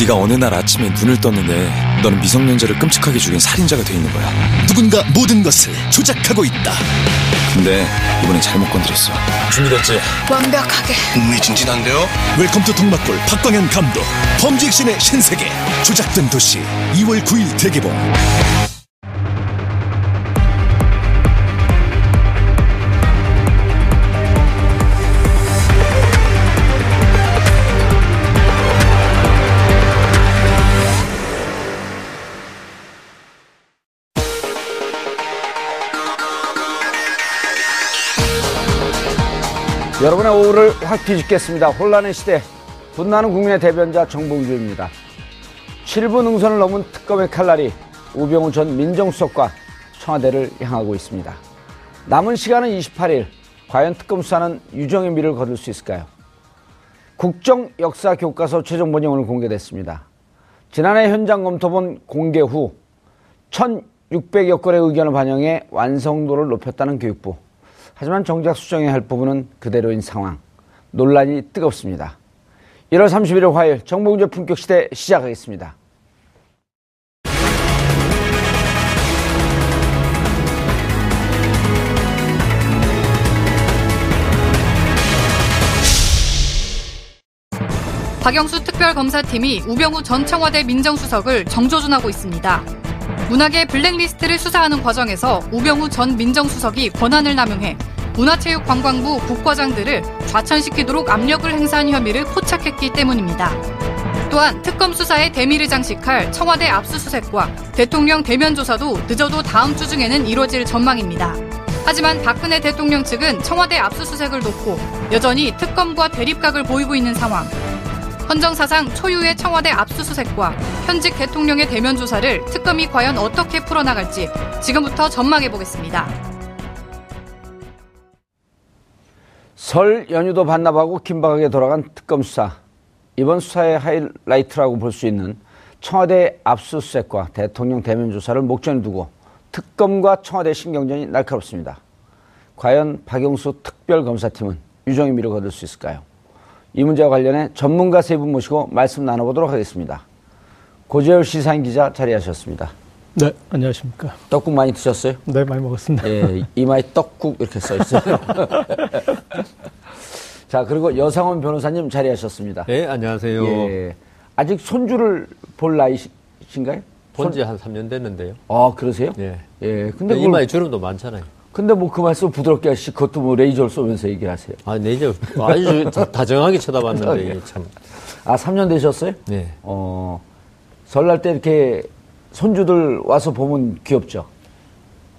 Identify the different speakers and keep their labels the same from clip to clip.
Speaker 1: 네가 어느 날 아침에 눈을 떴는데 너는 미성년자를 끔찍하게 죽인 살인자가 돼 있는 거야
Speaker 2: 누군가 모든 것을 조작하고 있다.
Speaker 1: 근데 이번엔 잘못 건드렸어 준비됐지?
Speaker 3: 완벽하게
Speaker 2: 흥미진진한데요? 웰컴 투 동막골 박광현 감독 범죄 액션의 신세계 조작된 도시 2월 9일 대개봉
Speaker 4: 여러분의 오후를 확 뒤집겠습니다. 혼란의 시대, 분나는 국민의 대변자 정봉주입니다. 7부 능선을 넘은 특검의 칼날이 우병우 전 민정수석과 청와대를 향하고 있습니다. 남은 시간은 28일. 과연 특검 수사는 유정의 미를 거둘 수 있을까요? 국정 역사 교과서 최종 본이 오늘 공개됐습니다. 지난해 현장 검토본 공개 후 1,600여 건의 의견을 반영해 완성도를 높였다는 교육부. 하지만 정작 수정해야 할 부분은 그대로인 상황. 논란이 뜨겁습니다. 1월 31일 화요일 정봉재 품격 시대 시작하겠습니다.
Speaker 5: 박영수 특별검사팀이 우병우 전 청와대 민정수석을 정조준하고 있습니다. 문학의 블랙리스트를 수사하는 과정에서 우병우 전 민정수석이 권한을 남용해 문화체육관광부 국과장들을 좌천시키도록 압력을 행사한 혐의를 포착했기 때문입니다. 또한 특검 수사에 대미를 장식할 청와대 압수수색과 대통령 대면 조사도 늦어도 다음 주 중에는 이뤄질 전망입니다. 하지만 박근혜 대통령 측은 청와대 압수수색을 놓고 여전히 특검과 대립각을 보이고 있는 상황. 헌정사상 초유의 청와대 압수수색과 현직 대통령의 대면 조사를 특검이 과연 어떻게 풀어나갈지 지금부터 전망해 보겠습니다.
Speaker 4: 설 연휴도 반납하고 긴박하게 돌아간 특검 수사. 이번 수사의 하이라이트라고 볼 수 있는 청와대 압수수색과 대통령 대면 조사를 목전에 두고 특검과 청와대 신경전이 날카롭습니다. 과연 박영수 특별검사팀은 유정의 미를 거둘 수 있을까요? 이 문제와 관련해 전문가 세 분 모시고 말씀 나눠보도록 하겠습니다. 고재열 시사인 기자 자리하셨습니다.
Speaker 6: 네, 안녕하십니까.
Speaker 4: 떡국 많이 드셨어요?
Speaker 6: 네, 많이 먹었습니다.
Speaker 4: 예, 이마에 떡국 이렇게 써 있어요. 자, 그리고 여상원 변호사님 자리하셨습니다.
Speaker 7: 네, 안녕하세요.
Speaker 4: 예, 아직 손주를 볼 나이신가요?
Speaker 7: 본 지 한 3년 됐는데요.
Speaker 4: 아, 그러세요?
Speaker 7: 예.
Speaker 4: 예, 근데 그걸-
Speaker 7: 이마에 주름도 많잖아요.
Speaker 4: 근데 뭐 그 말씀 부드럽게 하시, 그것도 뭐 레이저를 쏘면서 얘기하세요.
Speaker 7: 아, 네, 이제 아주 다- 다정하게 쳐다봤는데, 이게 참.
Speaker 4: 아, 3년 되셨어요?
Speaker 7: 네.
Speaker 4: 어, 설날 때 이렇게 손주들 와서 보면 귀엽죠?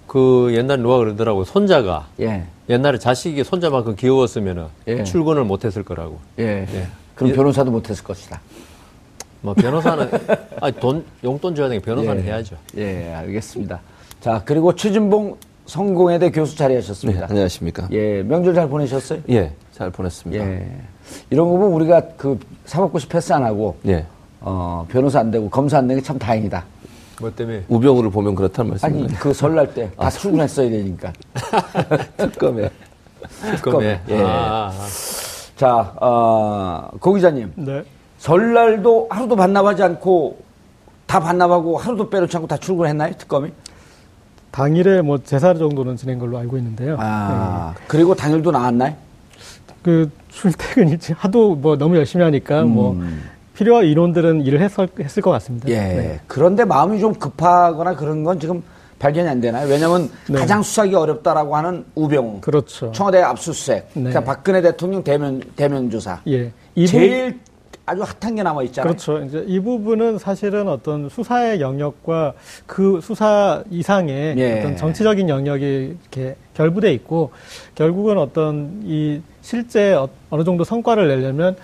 Speaker 7: 그 옛날 누가 그러더라고. 손자가
Speaker 4: 예,
Speaker 7: 옛날에 자식이 손자만큼 귀여웠으면
Speaker 4: 예.
Speaker 7: 출근을 못 했을 거라고.
Speaker 4: 예.
Speaker 7: 예.
Speaker 4: 그럼
Speaker 7: 예.
Speaker 4: 변호사도 못했을 것이다.
Speaker 7: 뭐 변호사는, 아니, 돈, 용돈 줘야 되니까 변호사는
Speaker 4: 예.
Speaker 7: 해야죠.
Speaker 4: 예, 알겠습니다. 자, 그리고 최진봉 성공회대 교수 자리하셨습니다.
Speaker 8: 네, 안녕하십니까.
Speaker 4: 예, 명절 잘 보내셨어요?
Speaker 8: 예, 잘 보냈습니다.
Speaker 4: 예. 이런 거 보면 우리가 그 사법고시 패스 안 하고,
Speaker 8: 예.
Speaker 4: 어, 변호사 안 되고 검사 안 되는 게 참 다행이다.
Speaker 7: 뭐 때문에.
Speaker 8: 우병우를 보면 그렇다는
Speaker 4: 아니,
Speaker 8: 말씀인가요?
Speaker 4: 그 설날 때다 출근했어야 되니까.
Speaker 8: 특검에.
Speaker 7: 특검에.
Speaker 4: 예.
Speaker 7: 아, 아.
Speaker 4: 자, 어, 고 기자님.
Speaker 6: 네.
Speaker 4: 설날도 하루도 반납하지 않고 다 반납하고 하루도 빼놓지 않고 다 출근했나요? 특검이?
Speaker 6: 당일에 뭐 제사 정도는 지낸 걸로 알고 있는데요.
Speaker 4: 아, 그리고 당일도 나왔나요?
Speaker 6: 네. 그 출퇴근 일찍 하도 뭐 너무 열심히 하니까 뭐
Speaker 4: 음.
Speaker 6: 필요한 인원들은 일을 했을, 했을 것 같습니다.
Speaker 4: 예.
Speaker 6: 네.
Speaker 4: 그런데 마음이 좀 급하거나 그런 건 지금 발견이 안 되나요? 왜냐하면
Speaker 6: 네.
Speaker 4: 가장 수사하기 어렵다라고 하는 우병우.
Speaker 6: 그렇죠.
Speaker 4: 청와대 압수수색.
Speaker 6: 네.
Speaker 4: 그러니까 박근혜 대통령 대면, 대면 조사.
Speaker 6: 예. 이
Speaker 4: 제일 아주 핫한 게 남아 있잖아요.
Speaker 6: 그렇죠. 이제 이 부분은 사실은 어떤 수사의 영역과 그 수사 이상의
Speaker 4: 예.
Speaker 6: 어떤 정치적인 영역이 이렇게 결부돼 있고 결국은 어떤 이 실제 어- 어느 정도 성과를 내려면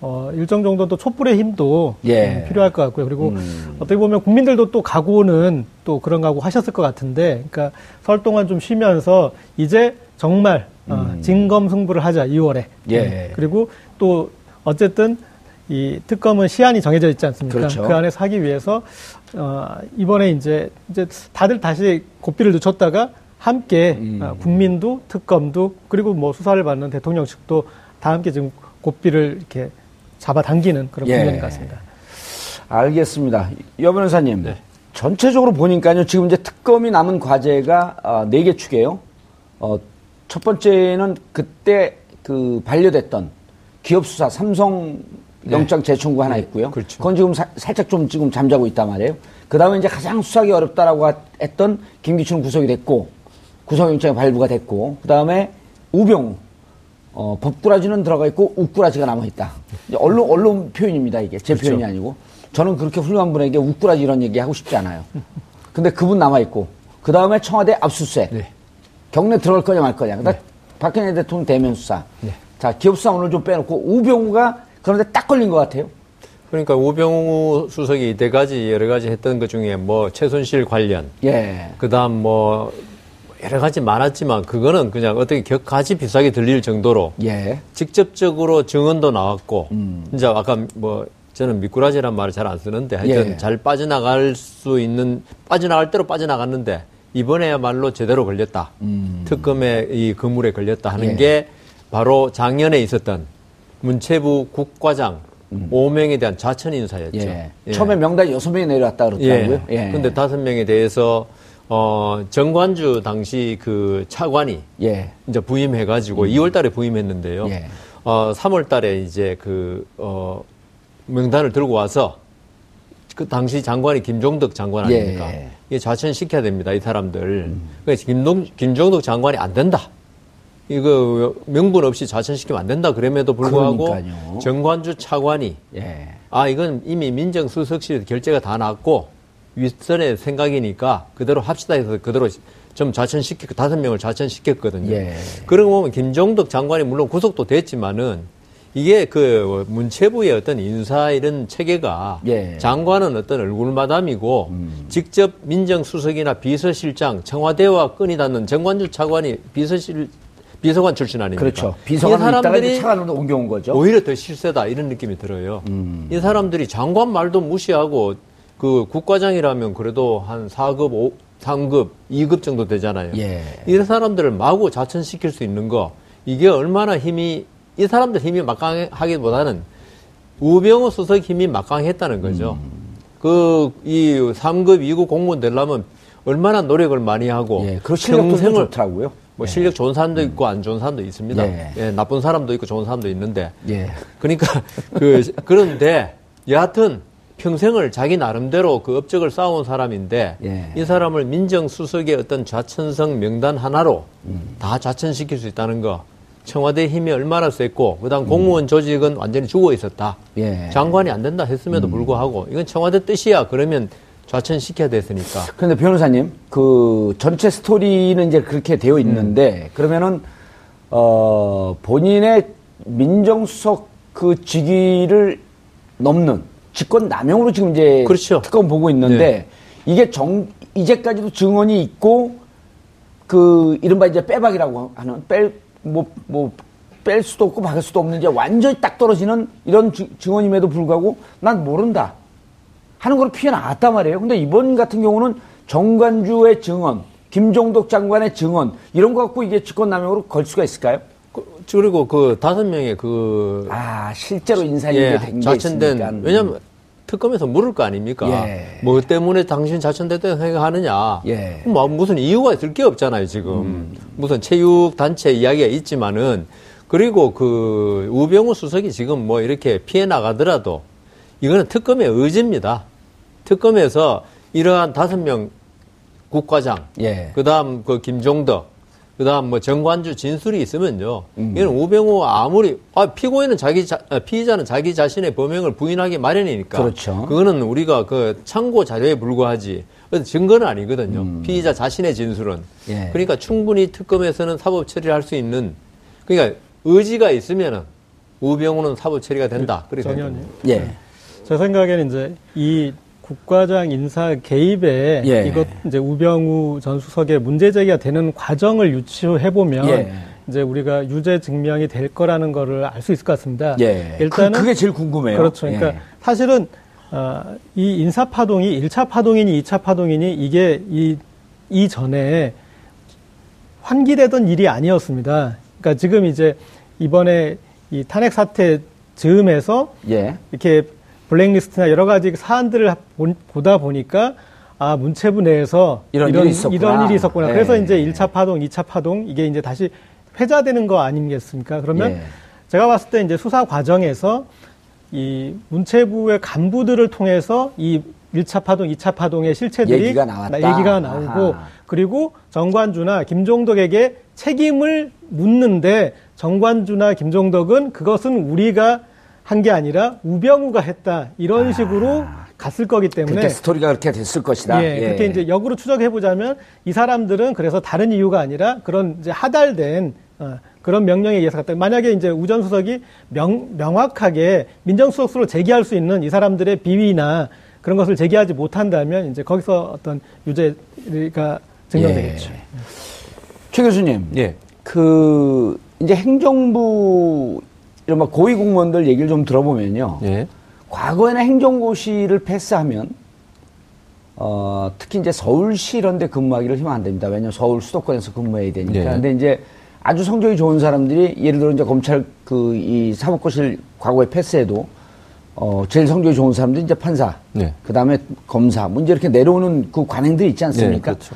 Speaker 6: 어, 일정 정도 또 촛불의 힘도
Speaker 4: 예.
Speaker 6: 음, 필요할 것 같고요. 그리고
Speaker 4: 음.
Speaker 6: 어떻게 보면 국민들도 또 각오는 또 그런 각오 하셨을 것 같은데, 그러니까 설 동안 좀 쉬면서 이제 정말 어, 진검 승부를 하자 2월에.
Speaker 4: 음. 예.
Speaker 6: 그리고 또 어쨌든 이 특검은 시한이 정해져 있지 않습니까?
Speaker 4: 그렇죠.
Speaker 6: 그 안에서 하기 위해서 어, 이번에 이제 이제 다들 다시 고삐를 늦췄다가 함께
Speaker 4: 음.
Speaker 6: 어, 국민도 특검도 그리고 뭐 수사를 받는 대통령 측도 다 함께 지금 고삐를 이렇게 잡아당기는 그런
Speaker 4: 예.
Speaker 6: 국면인 것 같습니다.
Speaker 4: 알겠습니다. 여 변호사님.
Speaker 7: 네.
Speaker 4: 전체적으로 보니까요. 지금 이제 특검이 남은 과제가 어, 네개 축이에요. 어, 첫 번째는 그때 그 반려됐던 기업 수사 삼성 영장 재청구 하나 있고요.
Speaker 7: 그렇죠.
Speaker 4: 건 지금 사- 살짝 좀 지금 잠자고 있단 말이에요. 그 다음에 이제 가장 수사하기 어렵다라고 하- 했던 김기춘은 구속이 됐고 구속영장이 발부가 됐고 그 다음에 우병우 어, 법꾸라지는 들어가 있고 욱꾸라지가 남아 있다. 언론 언론 표현입니다 이게 제
Speaker 7: 그렇죠.
Speaker 4: 표현이 아니고 저는 그렇게 훌륭한 분에게 욱꾸라지 이런 얘기 하고 싶지 않아요. 근데 그분 남아 있고 그 다음에 청와대 압수수색
Speaker 7: 네.
Speaker 4: 경례 들어갈 거냐 말 거냐. 그다음 박근혜 대통령 대면 수사.
Speaker 7: 네.
Speaker 4: 자 기업 수사 오늘 좀 빼놓고 우병우가 그런데 딱 걸린 것 같아요.
Speaker 7: 그러니까 우병우 수석이 이때까지 여러 가지 했던 것 중에 뭐 최순실 관련,
Speaker 4: 예.
Speaker 7: 그다음 뭐 여러 가지 많았지만 그거는 그냥 어떻게 격가지 비싸게 들릴 정도로
Speaker 4: 예.
Speaker 7: 직접적으로 증언도 나왔고
Speaker 4: 음.
Speaker 7: 이제 아까 뭐 저는 미꾸라지란 말을 잘 안 쓰는데 하여튼
Speaker 4: 예.
Speaker 7: 잘 빠져나갈 수 있는 빠져나갈 대로 빠져나갔는데 이번에야말로 제대로 걸렸다. 특검의 이 그물에 걸렸다 하는
Speaker 4: 음. 예.
Speaker 7: 게 바로 작년에 있었던 문체부 국과장 오 5명에 대한 자천 인사였죠.
Speaker 4: 음. 예.
Speaker 7: 예.
Speaker 4: 처음에 명단이 여섯 명이 내려왔다 그러더라고요.
Speaker 7: 예. 근데 다섯 명에 대해서 어 정관주 당시 그 차관이
Speaker 4: 예.
Speaker 7: 이제 부임해가지고 2월 달에 부임했는데요.
Speaker 4: 예.
Speaker 7: 어, 3월 달에 이제 그, 어, 명단을 들고 와서 그 당시 장관이 김종덕 장관 아닙니까?
Speaker 4: 예.
Speaker 7: 이게 좌천 시켜야 됩니다, 이 사람들. 그래서 김동, 김종덕 장관이 안 된다. 이거 명분 없이 좌천시키면 안 된다. 그럼에도 불구하고
Speaker 4: 그러니까요.
Speaker 7: 정관주 차관이
Speaker 4: 예.
Speaker 7: 아, 이건 이미 민정수석실 결재가 다 났고 윗선의 생각이니까 그대로 합시다 해서 그대로 좀 좌천시켰, 다섯 명을 좌천시켰거든요.
Speaker 4: 예.
Speaker 7: 그러고 보면 김종덕 장관이 물론 구속도 됐지만은 이게 그 문체부의 어떤 인사 이런 체계가
Speaker 4: 예. 음.
Speaker 7: 장관은 어떤 얼굴마담이고 직접 민정수석이나 비서실장 청와대와 끈이 닿는 정관주 차관이 비서실 비서관 출신 아닙니까?
Speaker 4: 그렇죠. 있다가
Speaker 7: 사람들이
Speaker 4: 차관으로 옮겨온 거죠.
Speaker 7: 오히려 더 실세다 이런 느낌이 들어요.
Speaker 4: 음.
Speaker 7: 이 사람들이 장관 말도 무시하고 그 국과장이라면 그래도 한 4급, 5, 3급, 2급 정도 되잖아요.
Speaker 4: 예.
Speaker 7: 이 사람들을 마구 자천시킬 수 있는 거 이게 얼마나 힘이 이 사람들 힘이 막강하기보다는 우병우 수석 힘이 막강했다는 거죠.
Speaker 4: 음.
Speaker 7: 그이 3급, 2급 공무원 되려면 얼마나 노력을 많이 하고
Speaker 4: 예. 그좀 좋더라고요.
Speaker 7: 뭐 실력 좋은 사람도 있고 안 좋은 사람도 있습니다.
Speaker 4: 예.
Speaker 7: 예, 나쁜 사람도 있고 좋은 사람도 있는데
Speaker 4: 예.
Speaker 7: 그러니까 그 그런데 여하튼 평생을 자기 나름대로 그 업적을 쌓아온 사람인데
Speaker 4: 예.
Speaker 7: 이 사람을 민정수석의 어떤 좌천성 명단 하나로
Speaker 4: 음.
Speaker 7: 다 좌천시킬 수 있다는 거 청와대 힘이 얼마나 셌고 그다음
Speaker 4: 음.
Speaker 7: 공무원 조직은 완전히 죽어 있었다.
Speaker 4: 예.
Speaker 7: 장관이 안 된다 했음에도
Speaker 4: 음.
Speaker 7: 불구하고 이건 청와대 뜻이야 그러면 좌천시켜야 됐으니까
Speaker 4: 그런데 변호사님, 그 전체 스토리는 이제 그렇게 되어 있는데 그러면은 어 본인의 민정수석 그 직위를 넘는 직권 남용으로 지금 이제
Speaker 7: 그렇죠.
Speaker 4: 특검 보고 있는데
Speaker 7: 네.
Speaker 4: 이게 정 이제까지도 증언이 있고 그 이른바 이제 빼박이라고 하는 뺄 뭐 뭐 뺄 수도 없고 박을 수도 없는 이제 완전히 딱 떨어지는 이런 주- 증언임에도 불구하고 난 모른다. 하는 걸 피해 나갔단 말이에요. 근데 이번 같은 경우는 정관주의 증언, 김종덕 장관의 증언 이런 거 갖고 이게 직권 남용으로 걸 수가 있을까요?
Speaker 7: 그- 그리고 그 다섯 명의 그
Speaker 4: 아 실제로 인사인이
Speaker 7: 예,
Speaker 4: 된게
Speaker 7: 자천된
Speaker 4: 있으니까.
Speaker 7: 왜냐면 특검에서 물을 거 아닙니까?
Speaker 4: 예.
Speaker 7: 뭐 때문에 당신 자천됐다고 생각하느냐?
Speaker 4: 예.
Speaker 7: 뭐 무슨 이유가 있을 게 없잖아요 지금 무슨 체육 단체 이야기가 있지만은 그리고 그 우병우 수석이 지금 뭐 이렇게 피해 나가더라도 이거는 특검의 의지입니다. 특검에서 이러한 다섯 명 국과장,
Speaker 4: 예.
Speaker 7: 그다음 그 김종덕, 그 다음 뭐 정관주 진술이 있으면요.
Speaker 4: 음.
Speaker 7: 이건 우병우 아무리 아 피고인은 자기 자, 아, 피의자는 자기 자신의 범행을 부인하기 마련이니까.
Speaker 4: 그렇죠.
Speaker 7: 그거는 우리가 그 참고 자료에 불과하지 증거는 아니거든요.
Speaker 4: 음.
Speaker 7: 피의자 자신의 진술은.
Speaker 4: 예.
Speaker 7: 그러니까 충분히 특검에서는 사법 처리를 할 수 있는 그러니까 의지가 있으면은 우병우는 사법 처리가 된다. 그렇게
Speaker 6: 정
Speaker 7: 생각합니다.
Speaker 6: 의원님.
Speaker 4: 예.
Speaker 6: 제 생각에는 이제 이 국과장 인사 개입에
Speaker 4: 예.
Speaker 6: 이것 이제 우병우 전 수석의 문제 제기가 되는 과정을 유추해 보면
Speaker 4: 예.
Speaker 6: 이제 우리가 유죄 증명이 될 거라는 거를 알 수 있을 것 같습니다.
Speaker 4: 예.
Speaker 6: 일단은
Speaker 4: 그, 그게 제일 궁금해요.
Speaker 6: 그렇죠. 그러니까
Speaker 4: 예.
Speaker 6: 사실은 어, 이 인사 파동이 1차 파동이니 2차 파동이니 이게 이, 이 전에 환기되던 일이 아니었습니다. 그러니까 지금 이제 이번에 이 탄핵 사태 즈음에서
Speaker 4: 예.
Speaker 6: 이렇게 블랙리스트나 여러 가지 사안들을 본- 보다 보니까 아 문체부 내에서
Speaker 4: 이런 일이 있었구나.
Speaker 6: 이런 일이 있었구나.
Speaker 4: 예.
Speaker 6: 그래서 이제 1차 파동, 2차 파동 이게 이제 다시 회자되는 거 아니겠습니까? 그러면
Speaker 4: 예.
Speaker 6: 제가 봤을 때 이제 수사 과정에서 이 문체부의 간부들을 통해서 이 1차 파동, 2차 파동의 실체들이
Speaker 4: 얘기가 나왔다.
Speaker 6: 나- 얘기가 나오고
Speaker 4: 아하.
Speaker 6: 그리고 정관주나 김종덕에게 책임을 묻는데 정관주나 김종덕은 그것은 우리가 한 게 아니라 우병우가 했다 이런 식으로 갔을 거기 때문에
Speaker 4: 그렇게 스토리가 그렇게 됐을 것이다.
Speaker 6: 예, 그렇게 이제 역으로 추적해 보자면 이 사람들은 그래서 다른 이유가 아니라 그런 이제 하달된 어, 그런 명령에 의해서 갔다. 만약에 이제 우 전 수석이 명, 명확하게 민정수석으로 제기할 수 있는 이 사람들의 비위나 그런 것을 제기하지 못한다면 이제 거기서 어떤 유죄가 증명되겠죠.
Speaker 4: 예. 최 교수님.
Speaker 8: 예.
Speaker 4: 그 이제 행정부 이런 막 고위 공무원들 얘기를 좀 들어보면요.
Speaker 8: 예.
Speaker 4: 과거에는 행정고시를 패스하면 어, 특히 이제 서울시 이런 데 근무하기를 희망 안 됩니다. 왜냐하면 서울 수도권에서 근무해야 되니까.
Speaker 8: 예.
Speaker 4: 근데 이제 아주 성적이 좋은 사람들이 예를 들어 이제 검찰 그 이 사법고시를 과거에 패스해도 어, 제일 성적이 좋은 사람들이 이제 판사,
Speaker 8: 네.
Speaker 4: 그 다음에 검사, 문제 이렇게 내려오는 그 관행들이 있지 않습니까?
Speaker 8: 예, 그렇죠.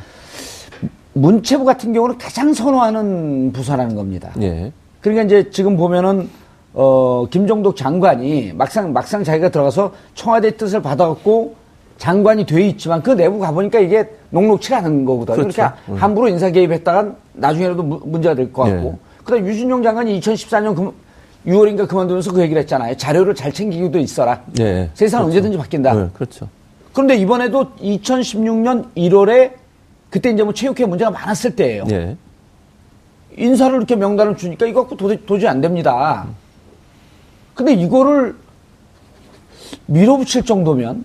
Speaker 4: 문체부 같은 경우는 가장 선호하는 부서라는 겁니다.
Speaker 8: 예.
Speaker 4: 그러니까 이제 지금 보면은 어 김종덕 장관이 막상 막상 자기가 들어가서 청와대 뜻을 받아갖고 장관이 돼 있지만 그 내부 가보니까 이게 녹록치가 않은 거거든요.
Speaker 8: 그렇죠.
Speaker 4: 그러니까
Speaker 8: 음.
Speaker 4: 함부로 인사 개입했다간 나중에라도 무- 문제가 될 것 같고.
Speaker 8: 예.
Speaker 4: 그다음 유준용 장관이 2014년 금, 6월인가 그만두면서 그 얘기를 했잖아요. 자료를 잘 챙기기도 있어라.
Speaker 8: 예.
Speaker 4: 세상 은 언제든지 바뀐다.
Speaker 8: 네, 그렇죠.
Speaker 4: 그런데 이번에도 2016년 1월에 그때 이제 뭐 체육회 문제가 많았을 때예요.
Speaker 8: 예.
Speaker 4: 인사를 이렇게 명단을 주니까 이거 갖고 도저히, 도저히 안 됩니다. 근데 이거를 밀어붙일 정도면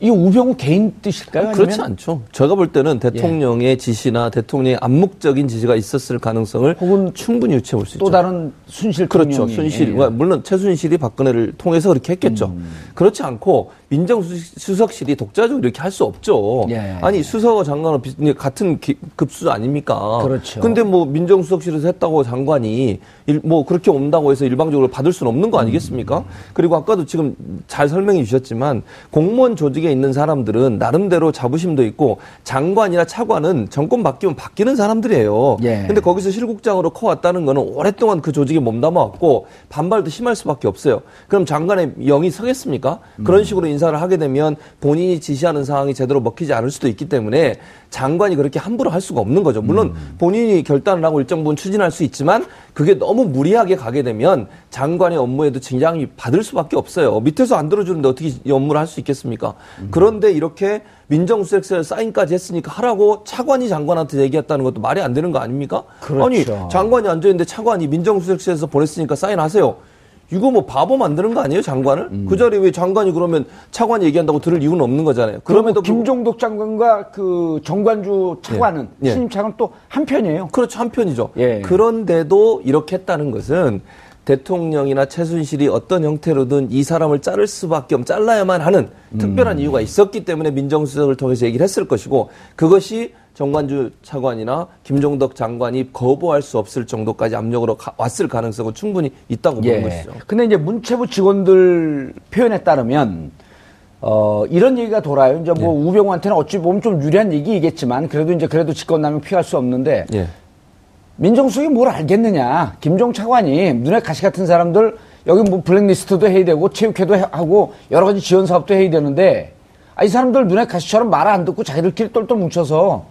Speaker 4: 이 우병우 개인 뜻일까요? 아니면
Speaker 8: 그렇지 않죠. 제가 볼 때는 대통령의 지시나 대통령의 암묵적인 지시가 있었을 가능성을
Speaker 4: 혹은
Speaker 8: 충분히 유추해 볼 수 있죠.
Speaker 4: 또 다른 순실
Speaker 8: 그렇죠. 순실.
Speaker 4: 예.
Speaker 8: 물론 최순실이 박근혜를 통해서 그렇게 했겠죠.
Speaker 4: 음.
Speaker 8: 그렇지 않고 민정수석실이 독자적으로 이렇게 할 수 없죠.
Speaker 4: 예.
Speaker 8: 아니 수석과 장관은 비- 같은 기- 급수 아닙니까?
Speaker 4: 그렇죠.
Speaker 8: 근데 뭐 민정수석실에서 했다고 장관이 일- 뭐 그렇게 온다고 해서 일방적으로 받을 수는 없는 거 아니겠습니까? 그리고 아까도 지금 잘 설명해 주셨지만 공무원 조직에 있는 사람들은 나름대로 자부심도 있고 장관이나 차관은 정권 바뀌면 바뀌는 사람들이에요.
Speaker 4: 예.
Speaker 8: 근데 거기서 실국장으로 커왔다는 거는 오랫동안 그 조직에 몸담아 왔고 반발도 심할 수밖에 없어요. 그럼 장관의 영이 서겠습니까? 그런 식으로 인 사를 하게 되면 본인이 지시하는 상황이 제대로 먹히지 않을 수도 있기 때문에 장관이 그렇게 함부로 할 수가 없는 거죠. 물론 본인이 결단을 하고 일정 부분 추진할 수 있지만 그게 너무 무리하게 가게 되면 장관의 업무에도 지장이 받을 수밖에 없어요. 밑에서 안 들어주는데 어떻게 이 업무를 할 수 있겠습니까? 그런데 이렇게 민정수석실 사인까지 했으니까 하라고 차관이 장관한테 얘기했다는 것도 말이 안 되는 거 아닙니까?
Speaker 4: 그렇죠.
Speaker 8: 아니 장관이 앉아있는데 차관이 민정수석실에서 보냈으니까 사인하세요. 이거 뭐 바보 만드는 거 아니에요, 장관을?
Speaker 4: 음.
Speaker 8: 그 자리에 왜 장관이 그러면 차관이 얘기한다고 들을 이유는 없는 거잖아요.
Speaker 4: 그러면
Speaker 8: 그럼에도 불구-
Speaker 4: 김종덕 장관과 그 정관주 차관은
Speaker 8: 예. 예.
Speaker 4: 신임 차관 또 한 편이에요.
Speaker 8: 그렇죠. 한 편이죠.
Speaker 4: 예.
Speaker 8: 그런데도 이렇게 했다는 것은 대통령이나 최순실이 어떤 형태로든 이 사람을 자를 수밖에 없, 잘라야만 하는
Speaker 4: 음.
Speaker 8: 특별한 이유가 있었기 때문에 민정수석을 통해서 얘기를 했을 것이고 그것이 정관주 차관이나 김종덕 장관이 거부할 수 없을 정도까지 압력으로 가- 왔을 가능성은 충분히 있다고 보는 것이죠.
Speaker 4: 예. 근데 이제 문체부 직원들 표현에 따르면 어 이런 얘기가 돌아요. 이제 뭐
Speaker 8: 예.
Speaker 4: 우병우한테는 어찌 보면 좀 유리한 얘기이겠지만 그래도 이제 그래도 직권남용 피할 수 없는데
Speaker 8: 예.
Speaker 4: 민정수석이 뭘 알겠느냐. 김종 차관이 눈에 가시 같은 사람들 여기 뭐 블랙리스트도 해야 되고 체육회도 해- 하고 여러 가지 지원 사업도 해야 되는데 아, 이 사람들 눈에 가시처럼 말 안 듣고 자기들끼리 똘똘 뭉쳐서